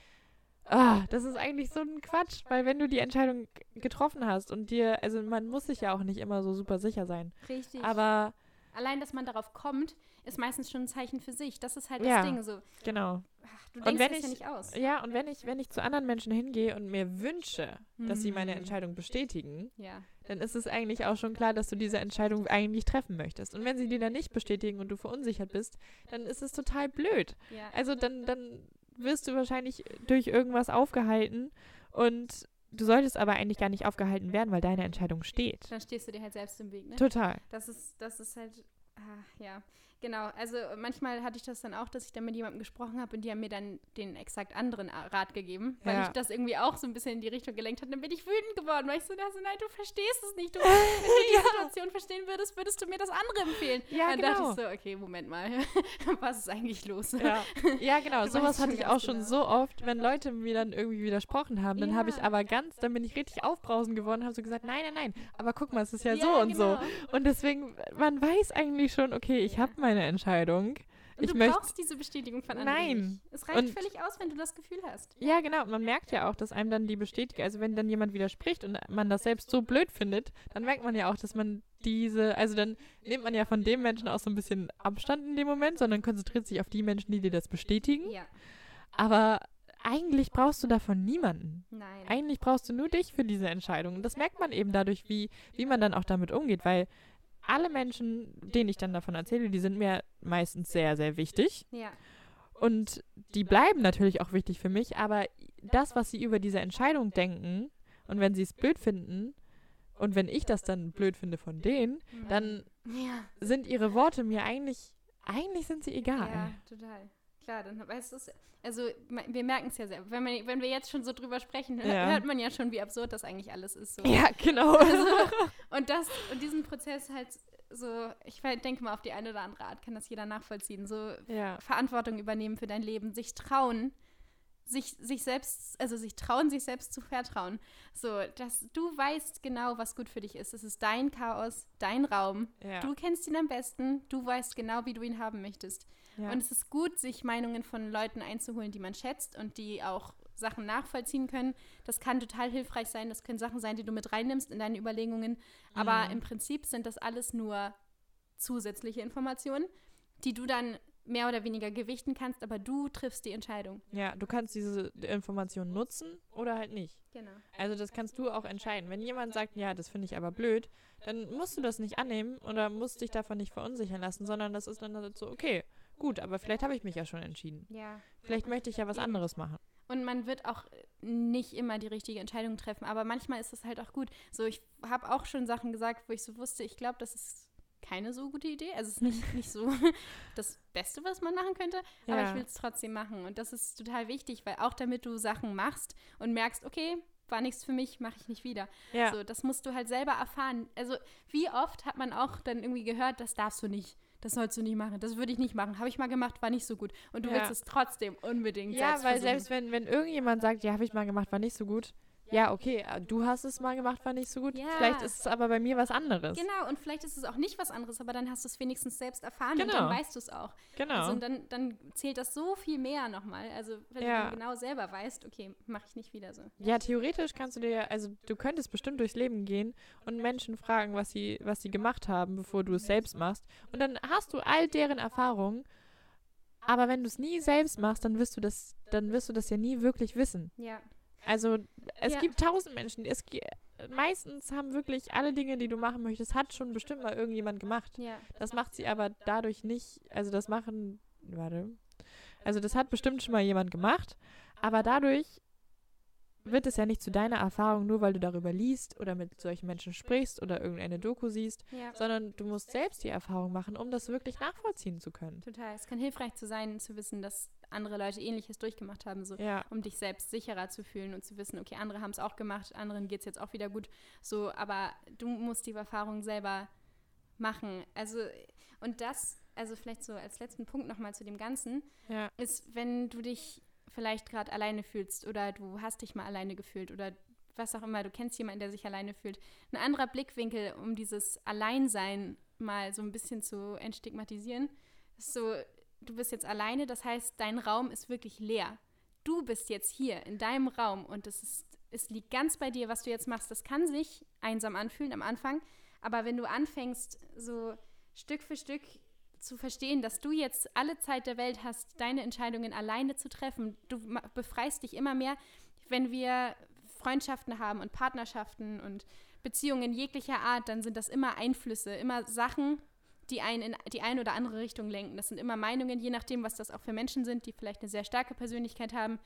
ah, das ist eigentlich so ein Quatsch, weil wenn du die Entscheidung getroffen hast und dir, also man muss sich ja auch nicht immer so super sicher sein, Richtig. aber Allein, dass man darauf kommt, ist meistens schon ein Zeichen für sich. Das ist halt Ja. das Ding. So, genau. ach, du Und denkst wenn das ja ich- nicht aus. Ja, und wenn ich, wenn ich zu anderen Menschen hingehe und mir wünsche, dass sie meine Mhm. Entscheidung bestätigen, Ja. dann ist es eigentlich auch schon klar, dass du diese Entscheidung eigentlich treffen möchtest. Und wenn sie die dann nicht bestätigen und du verunsichert bist, dann ist es total blöd. ja. Also dann, dann wirst du wahrscheinlich durch irgendwas aufgehalten und du solltest aber eigentlich gar nicht aufgehalten werden, weil deine Entscheidung steht. Dann stehst du dir halt selbst im Weg, ne? Total. Das ist, das ist halt, ah, ja, genau. Also manchmal hatte ich das dann auch, dass ich dann mit jemandem gesprochen habe und die haben mir dann den exakt anderen Rat gegeben, weil Ja. ich das irgendwie auch so ein bisschen in die Richtung gelenkt hat. Dann bin ich wütend geworden, weil ich so dachte, nein, du verstehst es nicht. Du, wenn du die Ja. Situation verstehen würdest, würdest du mir das andere empfehlen. Ja, dann genau. dachte ich so, okay, Moment mal, was ist eigentlich los? Ja, ja genau. Sowas hatte ich auch schon genau. so oft, wenn Leute mir dann irgendwie widersprochen haben. Dann habe ich aber ganz, dann bin ich richtig aufbrausend geworden und habe so gesagt, nein, nein, nein, aber guck mal, es ist ja, so und genau. so. Und deswegen, man weiß eigentlich schon, okay, ich habe meine Entscheidung. Und ich du möcht- brauchst diese Bestätigung von anderen Nein. nicht. Es reicht Und- völlig aus, wenn du das Gefühl hast. Ja, genau. Man merkt ja auch, dass einem dann die Bestätigung, also wenn dann jemand widerspricht und man das selbst so blöd findet, dann merkt man ja auch, dass man diese, also dann nimmt man ja von dem Menschen auch so ein bisschen Abstand in dem Moment, sondern konzentriert sich auf die Menschen, die dir das bestätigen. Ja, Aber eigentlich brauchst du davon niemanden. nein. Eigentlich brauchst du nur dich für diese Entscheidung. Und das merkt man eben dadurch, wie, wie man dann auch damit umgeht, weil alle Menschen, denen ich dann davon erzähle, die sind mir meistens sehr, sehr wichtig. ja, Und die bleiben natürlich auch wichtig für mich, aber das, was sie über diese Entscheidung denken und wenn sie es blöd finden und wenn ich das dann blöd finde von denen, dann ja. sind ihre Worte mir eigentlich, eigentlich sind sie egal. Ja, total. Klar, dann weißt du es, also wir merken es ja selber. Wenn, man, wenn wir jetzt schon so drüber sprechen, Ja. hört man ja schon, wie absurd das eigentlich alles ist. So. Ja, genau. Also, und das und diesen Prozess halt so, ich denke mal, auf die eine oder andere Art kann das jeder nachvollziehen. So ja. Verantwortung übernehmen für dein Leben, sich trauen, sich, sich selbst, also sich trauen, sich selbst zu vertrauen. So, dass du weißt genau, was gut für dich ist. Es ist dein Chaos, dein Raum. ja. Du kennst ihn am besten, du weißt genau, wie du ihn haben möchtest. ja. Und es ist gut, sich Meinungen von Leuten einzuholen, die man schätzt und die auch Sachen nachvollziehen können. Das kann total hilfreich sein. Das können Sachen sein, die du mit reinnimmst in deine Überlegungen. Aber Mhm. im Prinzip sind das alles nur zusätzliche Informationen, die du dann mehr oder weniger gewichten kannst, aber du triffst die Entscheidung. ja, du kannst diese Information nutzen oder halt nicht. Genau. Also das kannst du auch entscheiden. Wenn jemand sagt, ja, das finde ich aber blöd, dann musst du das nicht annehmen oder musst dich davon nicht verunsichern lassen, sondern das ist dann halt so, okay, gut, aber vielleicht habe ich mich ja schon entschieden. Ja. Vielleicht möchte ich ja was anderes machen. Und man wird auch nicht immer die richtige Entscheidung treffen, aber manchmal ist es halt auch gut. So, ich habe auch schon Sachen gesagt, wo ich so wusste, ich glaube, das ist keine so gute Idee. Also es ist nicht, nicht so das Beste, was man machen könnte, aber Ja. ich will es trotzdem machen. Und das ist total wichtig, weil auch damit du Sachen machst und merkst, okay, war nichts für mich, mache ich nicht wieder. Ja. So, das musst du halt selber erfahren. Also wie oft hat man auch dann irgendwie gehört, das darfst du nicht. Das sollst du nicht machen. Das würde ich nicht machen. Habe ich mal gemacht, war nicht so gut. Und du Ja. willst es trotzdem unbedingt Ja, selbst weil versuchen. selbst wenn, wenn irgendjemand sagt, ja, habe ich mal gemacht, war nicht so gut. Ja, okay, äh, du hast es mal gemacht, war nicht so gut. Ja. Vielleicht ist es aber bei mir was anderes. Genau, und vielleicht ist es auch nicht was anderes, aber dann hast du es wenigstens selbst erfahren und Genau. dann weißt du es auch. Genau. Also und dann, dann zählt das so viel mehr nochmal. Also wenn Ja. du genau selber weißt, okay, mache ich nicht wieder so. ja, theoretisch kannst du dir, also du könntest bestimmt durchs Leben gehen und Menschen fragen, was sie, was sie gemacht haben, bevor du es selbst machst. Und dann hast du all deren Erfahrungen. Aber wenn du es nie selbst machst, dann wirst du das, dann wirst du das ja nie wirklich wissen. Ja. Also es Ja. gibt tausend Menschen. Es, meistens haben wirklich alle Dinge, die du machen möchtest, hat schon bestimmt mal irgendjemand gemacht. Ja. Das macht sie aber dadurch nicht, also das machen, warte, also das hat bestimmt schon mal jemand gemacht, aber dadurch wird es ja nicht zu deiner Erfahrung, nur weil du darüber liest oder mit solchen Menschen sprichst oder irgendeine Doku siehst, Ja. sondern du musst selbst die Erfahrung machen, um das wirklich nachvollziehen zu können. Total. Es kann hilfreich zu sein, zu wissen, dass andere Leute Ähnliches durchgemacht haben, so Ja, um dich selbst sicherer zu fühlen und zu wissen, okay, andere haben es auch gemacht, anderen geht es jetzt auch wieder gut. So, aber du musst die Erfahrung selber machen. Also, und das, also vielleicht so als letzten Punkt nochmal zu dem Ganzen, ja, ist, wenn du dich vielleicht gerade alleine fühlst oder du hast dich mal alleine gefühlt oder was auch immer, du kennst jemanden, der sich alleine fühlt. Ein anderer Blickwinkel, um dieses Alleinsein mal so ein bisschen zu entstigmatisieren, ist so, du bist jetzt alleine, das heißt, dein Raum ist wirklich leer. Du bist jetzt hier in deinem Raum und es, ist, es liegt ganz bei dir, was du jetzt machst. Das kann sich einsam anfühlen am Anfang, aber wenn du anfängst, so Stück für Stück zu verstehen, dass du jetzt alle Zeit der Welt hast, deine Entscheidungen alleine zu treffen. Du befreist dich immer mehr, wenn wir Freundschaften haben und Partnerschaften und Beziehungen jeglicher Art, dann sind das immer Einflüsse, immer Sachen, die einen in die eine oder andere Richtung lenken. Das sind immer Meinungen, je nachdem, was das auch für Menschen sind, die vielleicht eine sehr starke Persönlichkeit haben,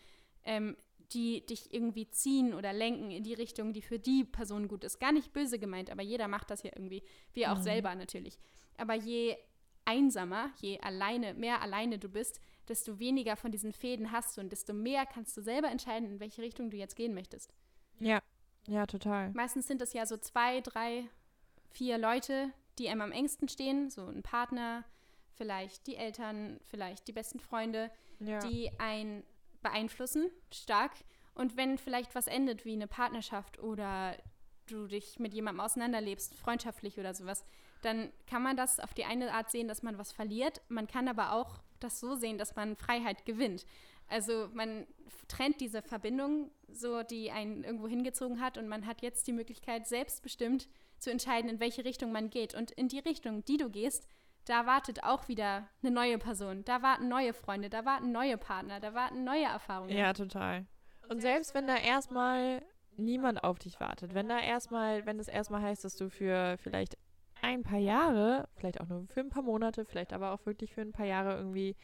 ähm, die dich irgendwie ziehen oder lenken in die Richtung, die für die Person gut ist. Gar nicht böse gemeint, aber jeder macht das ja irgendwie. Wir auch Mhm. selber natürlich. Aber je einsamer, je alleine, mehr alleine du bist, desto weniger von diesen Fäden hast du und desto mehr kannst du selber entscheiden, in welche Richtung du jetzt gehen möchtest. ja, ja, total. Meistens sind es ja so zwei, drei, vier Leute, die einem am engsten stehen, so ein Partner, vielleicht die Eltern, vielleicht die besten Freunde, Ja. die einen beeinflussen, stark. Und wenn vielleicht was endet, wie eine Partnerschaft oder du dich mit jemandem auseinanderlebst, freundschaftlich oder sowas, dann kann man das auf die eine Art sehen, dass man was verliert. Man kann aber auch das so sehen, dass man Freiheit gewinnt. Also man trennt diese Verbindung, so die einen irgendwo hingezogen hat und man hat jetzt die Möglichkeit, selbstbestimmt zu entscheiden, in welche Richtung man geht. Und in die Richtung, die du gehst, da wartet auch wieder eine neue Person. Da warten neue Freunde, da warten neue Partner, da warten neue Erfahrungen. Ja, total. Und selbst wenn da erstmal niemand auf dich wartet, wenn da erstmal, wenn es erstmal heißt, dass du für vielleicht ein paar Jahre, vielleicht auch nur für ein paar Monate, vielleicht aber auch wirklich für ein paar Jahre irgendwie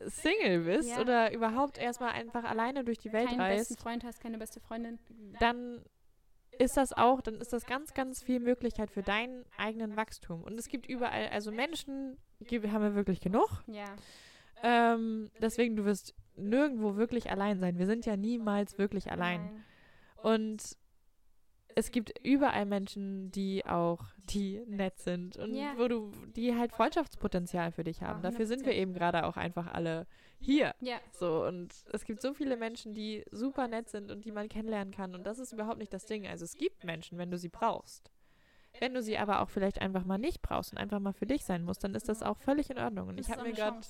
Single bist Ja. oder überhaupt erstmal einfach alleine durch die Welt Keinen besten reist, Freund hast, keine beste Freundin. dann ist das auch, dann ist das ganz, ganz viel Möglichkeit für deinen eigenen Wachstum. Und es gibt überall, also Menschen gibt, haben wir wirklich genug. Ja, Ähm, deswegen, du wirst nirgendwo wirklich allein sein. Wir sind ja niemals wirklich allein. nein. Und es gibt überall Menschen, die auch, die nett sind und Ja. wo du, die halt Freundschaftspotenzial für dich haben. Dafür sind wir 100%. eben gerade auch einfach alle hier. Ja, So, und es gibt so viele Menschen, die super nett sind und die man kennenlernen kann. Und das ist überhaupt nicht das Ding. Also es gibt Menschen, wenn du sie brauchst. Wenn du sie aber auch vielleicht einfach mal nicht brauchst und einfach mal für dich sein musst, dann ist das auch völlig in Ordnung. Und ich habe mir gerade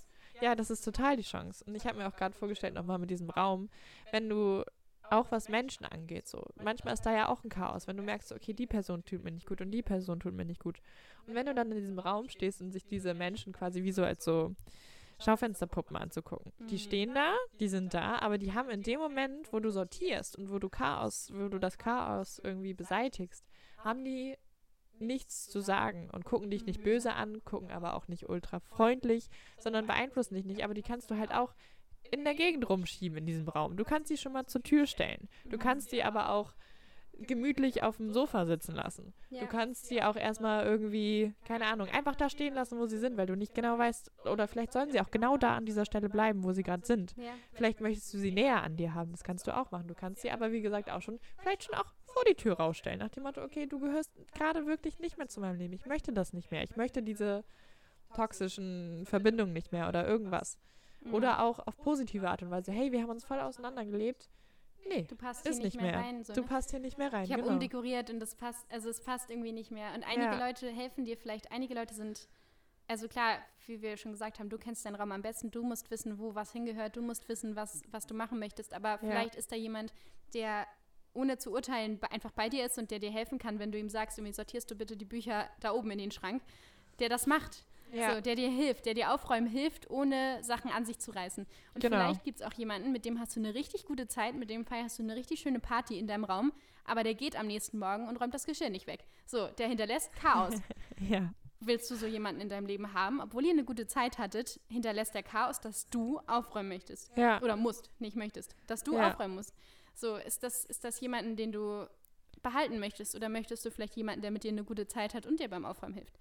ja, das ist total die Chance. Und ich habe mir auch gerade vorgestellt, nochmal mit diesem Raum, wenn du auch was Menschen angeht, so. Manchmal ist da ja auch ein Chaos, wenn du merkst, okay, die Person tut mir nicht gut und die Person tut mir nicht gut. Und wenn du dann in diesem Raum stehst und sich diese Menschen quasi wie so als so Schaufensterpuppen anzugucken. Die Mhm. stehen da, die sind da, aber die haben in dem Moment, wo du sortierst und wo du Chaos, wo du das Chaos irgendwie beseitigst, haben die nichts zu sagen und gucken dich nicht böse an, gucken aber auch nicht ultra freundlich, sondern beeinflussen dich nicht. Aber die kannst du halt auch in der Gegend rumschieben in diesem Raum. Du kannst sie schon mal zur Tür stellen. Du kannst sie aber auch gemütlich auf dem Sofa sitzen lassen. Ja. Du kannst sie auch erstmal irgendwie, keine Ahnung, einfach da stehen lassen, wo sie sind, weil du nicht genau weißt, oder vielleicht sollen sie auch genau da an dieser Stelle bleiben, wo sie gerade sind. Ja. Vielleicht möchtest du sie näher an dir haben, das kannst du auch machen. Du kannst sie aber, wie gesagt, auch schon, vielleicht schon auch vor die Tür rausstellen, nach dem Motto, okay, du gehörst gerade wirklich nicht mehr zu meinem Leben. Ich möchte das nicht mehr. Ich möchte diese toxischen Verbindungen nicht mehr oder irgendwas. Mhm. Oder auch auf positive Art und Weise, hey, wir haben uns voll auseinandergelebt. Nee, du passt ist hier nicht nicht mehr, mehr. rein. So, du ne? passt hier nicht mehr rein. Ich habe genau. umdekoriert und das passt, also es passt irgendwie nicht mehr. Und einige Ja. Leute helfen dir vielleicht, einige Leute sind, also klar, wie wir schon gesagt haben, du kennst deinen Raum am besten, du musst wissen, wo was hingehört, du musst wissen, was, was du machen möchtest, aber vielleicht ist da jemand, der ohne zu urteilen einfach bei dir ist und der dir helfen kann, wenn du ihm sagst, irgendwie sortierst du bitte die Bücher da oben in den Schrank, der das macht. Ja. So, der dir hilft, der dir aufräumen hilft, ohne Sachen an sich zu reißen. Und Genau. vielleicht gibt es auch jemanden, mit dem hast du eine richtig gute Zeit, mit dem feierst du eine richtig schöne Party in deinem Raum, aber der geht am nächsten Morgen und räumt das Geschirr nicht weg. So, der hinterlässt Chaos. ja. Willst du so jemanden in deinem Leben haben, obwohl ihr eine gute Zeit hattet, hinterlässt der Chaos, dass du aufräumen möchtest. Ja. Oder musst, nicht möchtest. Dass du Ja. aufräumen musst. So, ist das, ist das jemanden, den du behalten möchtest? Oder möchtest du vielleicht jemanden, der mit dir eine gute Zeit hat und dir beim Aufräumen hilft?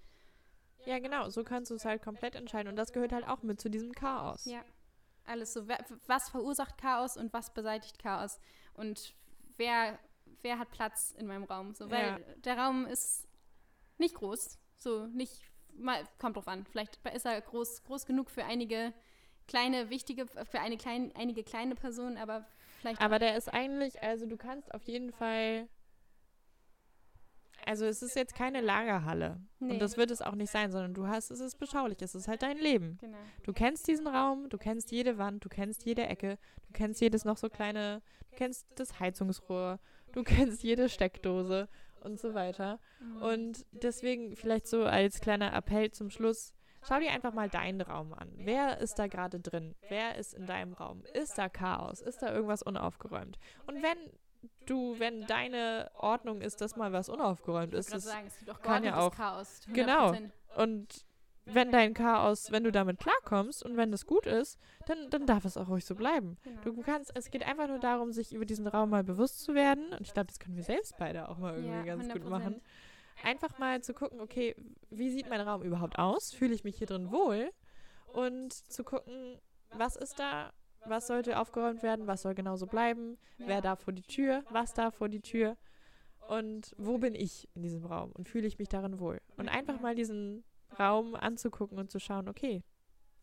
Ja, genau. So kannst du es halt komplett entscheiden. Und das gehört halt auch mit zu diesem Chaos. Ja. Alles so. Was verursacht Chaos und was beseitigt Chaos? Und wer, wer hat Platz in meinem Raum? So, weil Ja. der Raum ist nicht groß. So, nicht, mal, kommt drauf an. Vielleicht ist er groß, groß genug für einige kleine, wichtige, für eine klein, einige kleine Personen, aber vielleicht. Aber der ist eigentlich, also du kannst auf jeden Fall. Also es ist jetzt keine Lagerhalle. Nee. Und das wird es auch nicht sein, sondern du hast, es ist beschaulich, es ist halt dein Leben. genau. Du kennst diesen Raum, du kennst jede Wand, du kennst jede Ecke, du kennst jedes noch so kleine, du kennst das Heizungsrohr, du kennst jede Steckdose und so weiter. Mhm. Und deswegen vielleicht so als kleiner Appell zum Schluss, schau dir einfach mal deinen Raum an. Wer ist da gerade drin? Wer ist in deinem Raum? Ist da Chaos? Ist da irgendwas unaufgeräumt? Und wenn du, wenn deine Ordnung ist, dass mal was unaufgeräumt ist, das, sagen, es gibt auch kann ja auch- Chaos. Genau. 100%. und wenn dein Chaos, wenn du damit klarkommst und wenn das gut ist, dann, dann darf es auch ruhig so bleiben. Genau. Du kannst, es geht einfach nur darum, sich über diesen Raum mal bewusst zu werden. Und ich glaube, das können wir selbst beide auch mal irgendwie Ja, ganz gut 100%. machen. Einfach mal zu gucken, okay, wie sieht mein Raum überhaupt aus? Fühle ich mich hier drin wohl? Und zu gucken, was ist da? Was sollte aufgeräumt werden? Was soll genauso bleiben? Wer darf vor die Tür? Was darf vor die Tür? Und wo bin ich in diesem Raum? Und fühle ich mich darin wohl? Und einfach mal diesen Raum anzugucken und zu schauen, okay,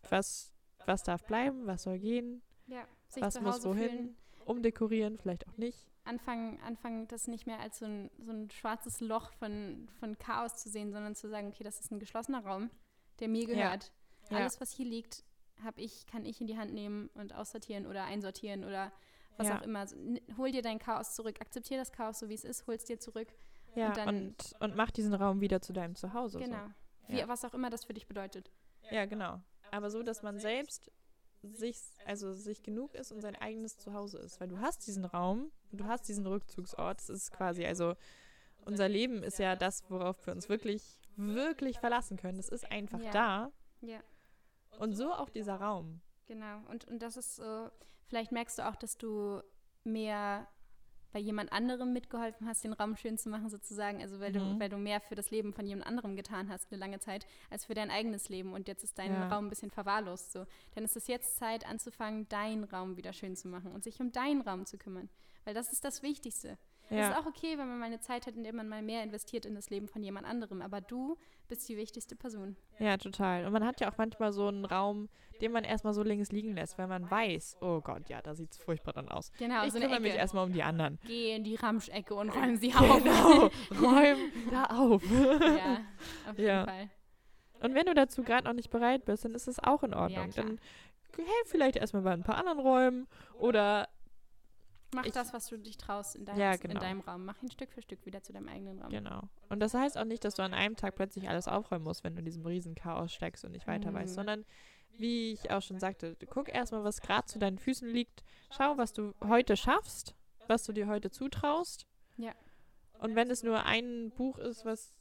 was, was darf bleiben? Was soll gehen? Ja, Was muss wohin? fühlen. Umdekorieren, vielleicht auch nicht. anfangen, anfangen, das nicht mehr als so ein, so ein schwarzes Loch von, von Chaos zu sehen, sondern zu sagen, okay, das ist ein geschlossener Raum, der mir gehört. Ja. Alles, was hier liegt, hab ich, kann ich in die Hand nehmen und aussortieren oder einsortieren oder was Ja. auch immer. So, n- hol dir dein Chaos zurück, akzeptiere das Chaos so, wie es ist, hol es dir zurück. Ja, Und dann- und, und mach diesen Raum wieder zu deinem Zuhause. genau. Wie, Ja. Was auch immer das für dich bedeutet. So. Ja, genau. Aber so, dass man selbst sich, also sich genug ist und sein eigenes Zuhause ist. Weil du hast diesen Raum, du hast diesen Rückzugsort. Es ist quasi, also unser Leben ist ja das, worauf wir uns wirklich, wirklich verlassen können. Es ist einfach Ja. da. Ja. Und so auch dieser Raum. Genau. Und, und das ist so, vielleicht merkst du auch, dass du mehr bei jemand anderem mitgeholfen hast, den Raum schön zu machen, sozusagen. Also weil Mhm. du, weil du mehr für das Leben von jemand anderem getan hast, eine lange Zeit, als für dein eigenes Leben. Und jetzt ist dein Ja. Raum ein bisschen verwahrlost. So. Dann ist es jetzt Zeit, anzufangen, deinen Raum wieder schön zu machen und sich um deinen Raum zu kümmern. Weil das ist das Wichtigste. Es ist Ja, auch okay, wenn man mal eine Zeit hat, in der man mal mehr investiert in das Leben von jemand anderem. Aber du bist die wichtigste Person. ja, total. Und man hat ja auch manchmal so einen Raum, den man erstmal so links liegen lässt, weil man weiß, oh Gott, ja, da sieht es furchtbar dann aus. Genau, ich so kümmere mich erstmal um die anderen. Geh in die Ramschecke und räum sie auf. Genau, räum da auf. ja, auf jeden Ja. Fall. Und wenn du dazu gerade noch nicht bereit bist, dann ist es auch in Ordnung. klar. dann helf vielleicht erstmal bei ein paar anderen Räumen oder Mach Ich- das, was du dich traust in, deinem- Ja, in genau. deinem Raum. Mach ihn Stück für Stück wieder zu deinem eigenen Raum. genau. Und das heißt auch nicht, dass du an einem Tag plötzlich alles aufräumen musst, wenn du in diesem riesen Chaos steckst und nicht weiter weißt, Mhm. sondern wie ich auch schon sagte, guck erstmal, was gerade zu deinen Füßen liegt. Schau, was du heute schaffst, was du dir heute zutraust. Ja. Und wenn es nur ein Buch ist, was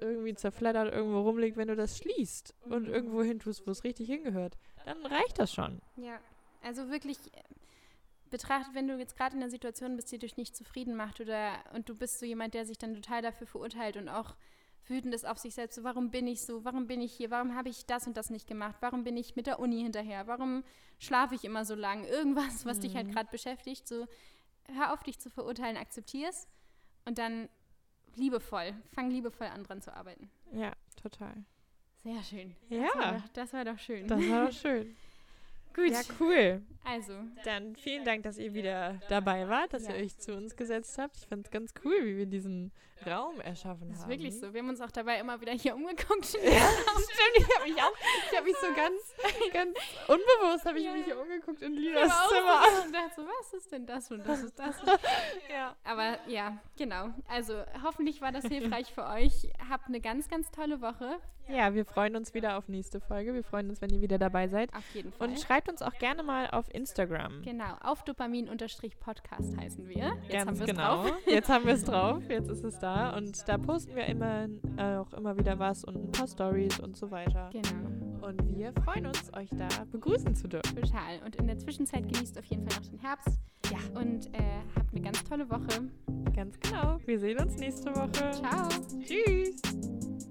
irgendwie zerfleddert irgendwo rumliegt, wenn du das schließt und irgendwo hin tust, wo es richtig hingehört, dann reicht das schon. Ja, also wirklich äh, betrachtet, wenn du jetzt gerade in der Situation bist, die dich nicht zufrieden macht oder und du bist so jemand, der sich dann total dafür verurteilt und auch wütend ist auf sich selbst, so warum bin ich so, warum bin ich hier, warum habe ich das und das nicht gemacht, warum bin ich mit der Uni hinterher, warum schlafe ich immer so lang, irgendwas, was mhm. dich halt mhm. gerade beschäftigt, so hör auf dich zu verurteilen, akzeptier es und dann liebevoll, fang liebevoll an dran zu arbeiten. Ja, total. Sehr schön. Ja. Das war doch, das war doch schön. Das war doch schön. Gut. Ja, cool. Also. Dann vielen Dank, dass ihr wieder dabei wart, dass ja. ihr euch zu uns gesetzt habt. Ich fand es ganz cool, wie wir diesen Raum erschaffen haben. Das ist wirklich so. Wir haben uns auch dabei immer wieder hier umgeguckt. Ja, stimmt. Ich habe mich auch, ich habe mich so ganz, ganz unbewusst habe ich ja. mich hier umgeguckt in Linas Zimmer. Und dachte so, was ist denn das und das ist das? ja. Aber ja, genau. Also hoffentlich war das hilfreich für euch. Habt eine ganz, ganz tolle Woche. Ja, wir freuen uns wieder auf nächste Folge. Wir freuen uns, wenn ihr wieder dabei seid. Auf jeden Fall. Und schreibt uns auch gerne mal auf Instagram. Genau, auf Dopamin-Podcast heißen wir. Jetzt Ganz genau. Drauf. Jetzt haben wir es drauf. Jetzt ist es da. Und da posten wir immer äh, auch immer wieder was und ein paar Stories und so weiter. Genau. Und wir freuen uns, euch da begrüßen zu dürfen. Total. Und in der Zwischenzeit genießt auf jeden Fall noch den Herbst. Ja. Und äh, habt eine ganz tolle Woche. Ganz genau. Wir sehen uns nächste Woche. Ciao. Tschüss.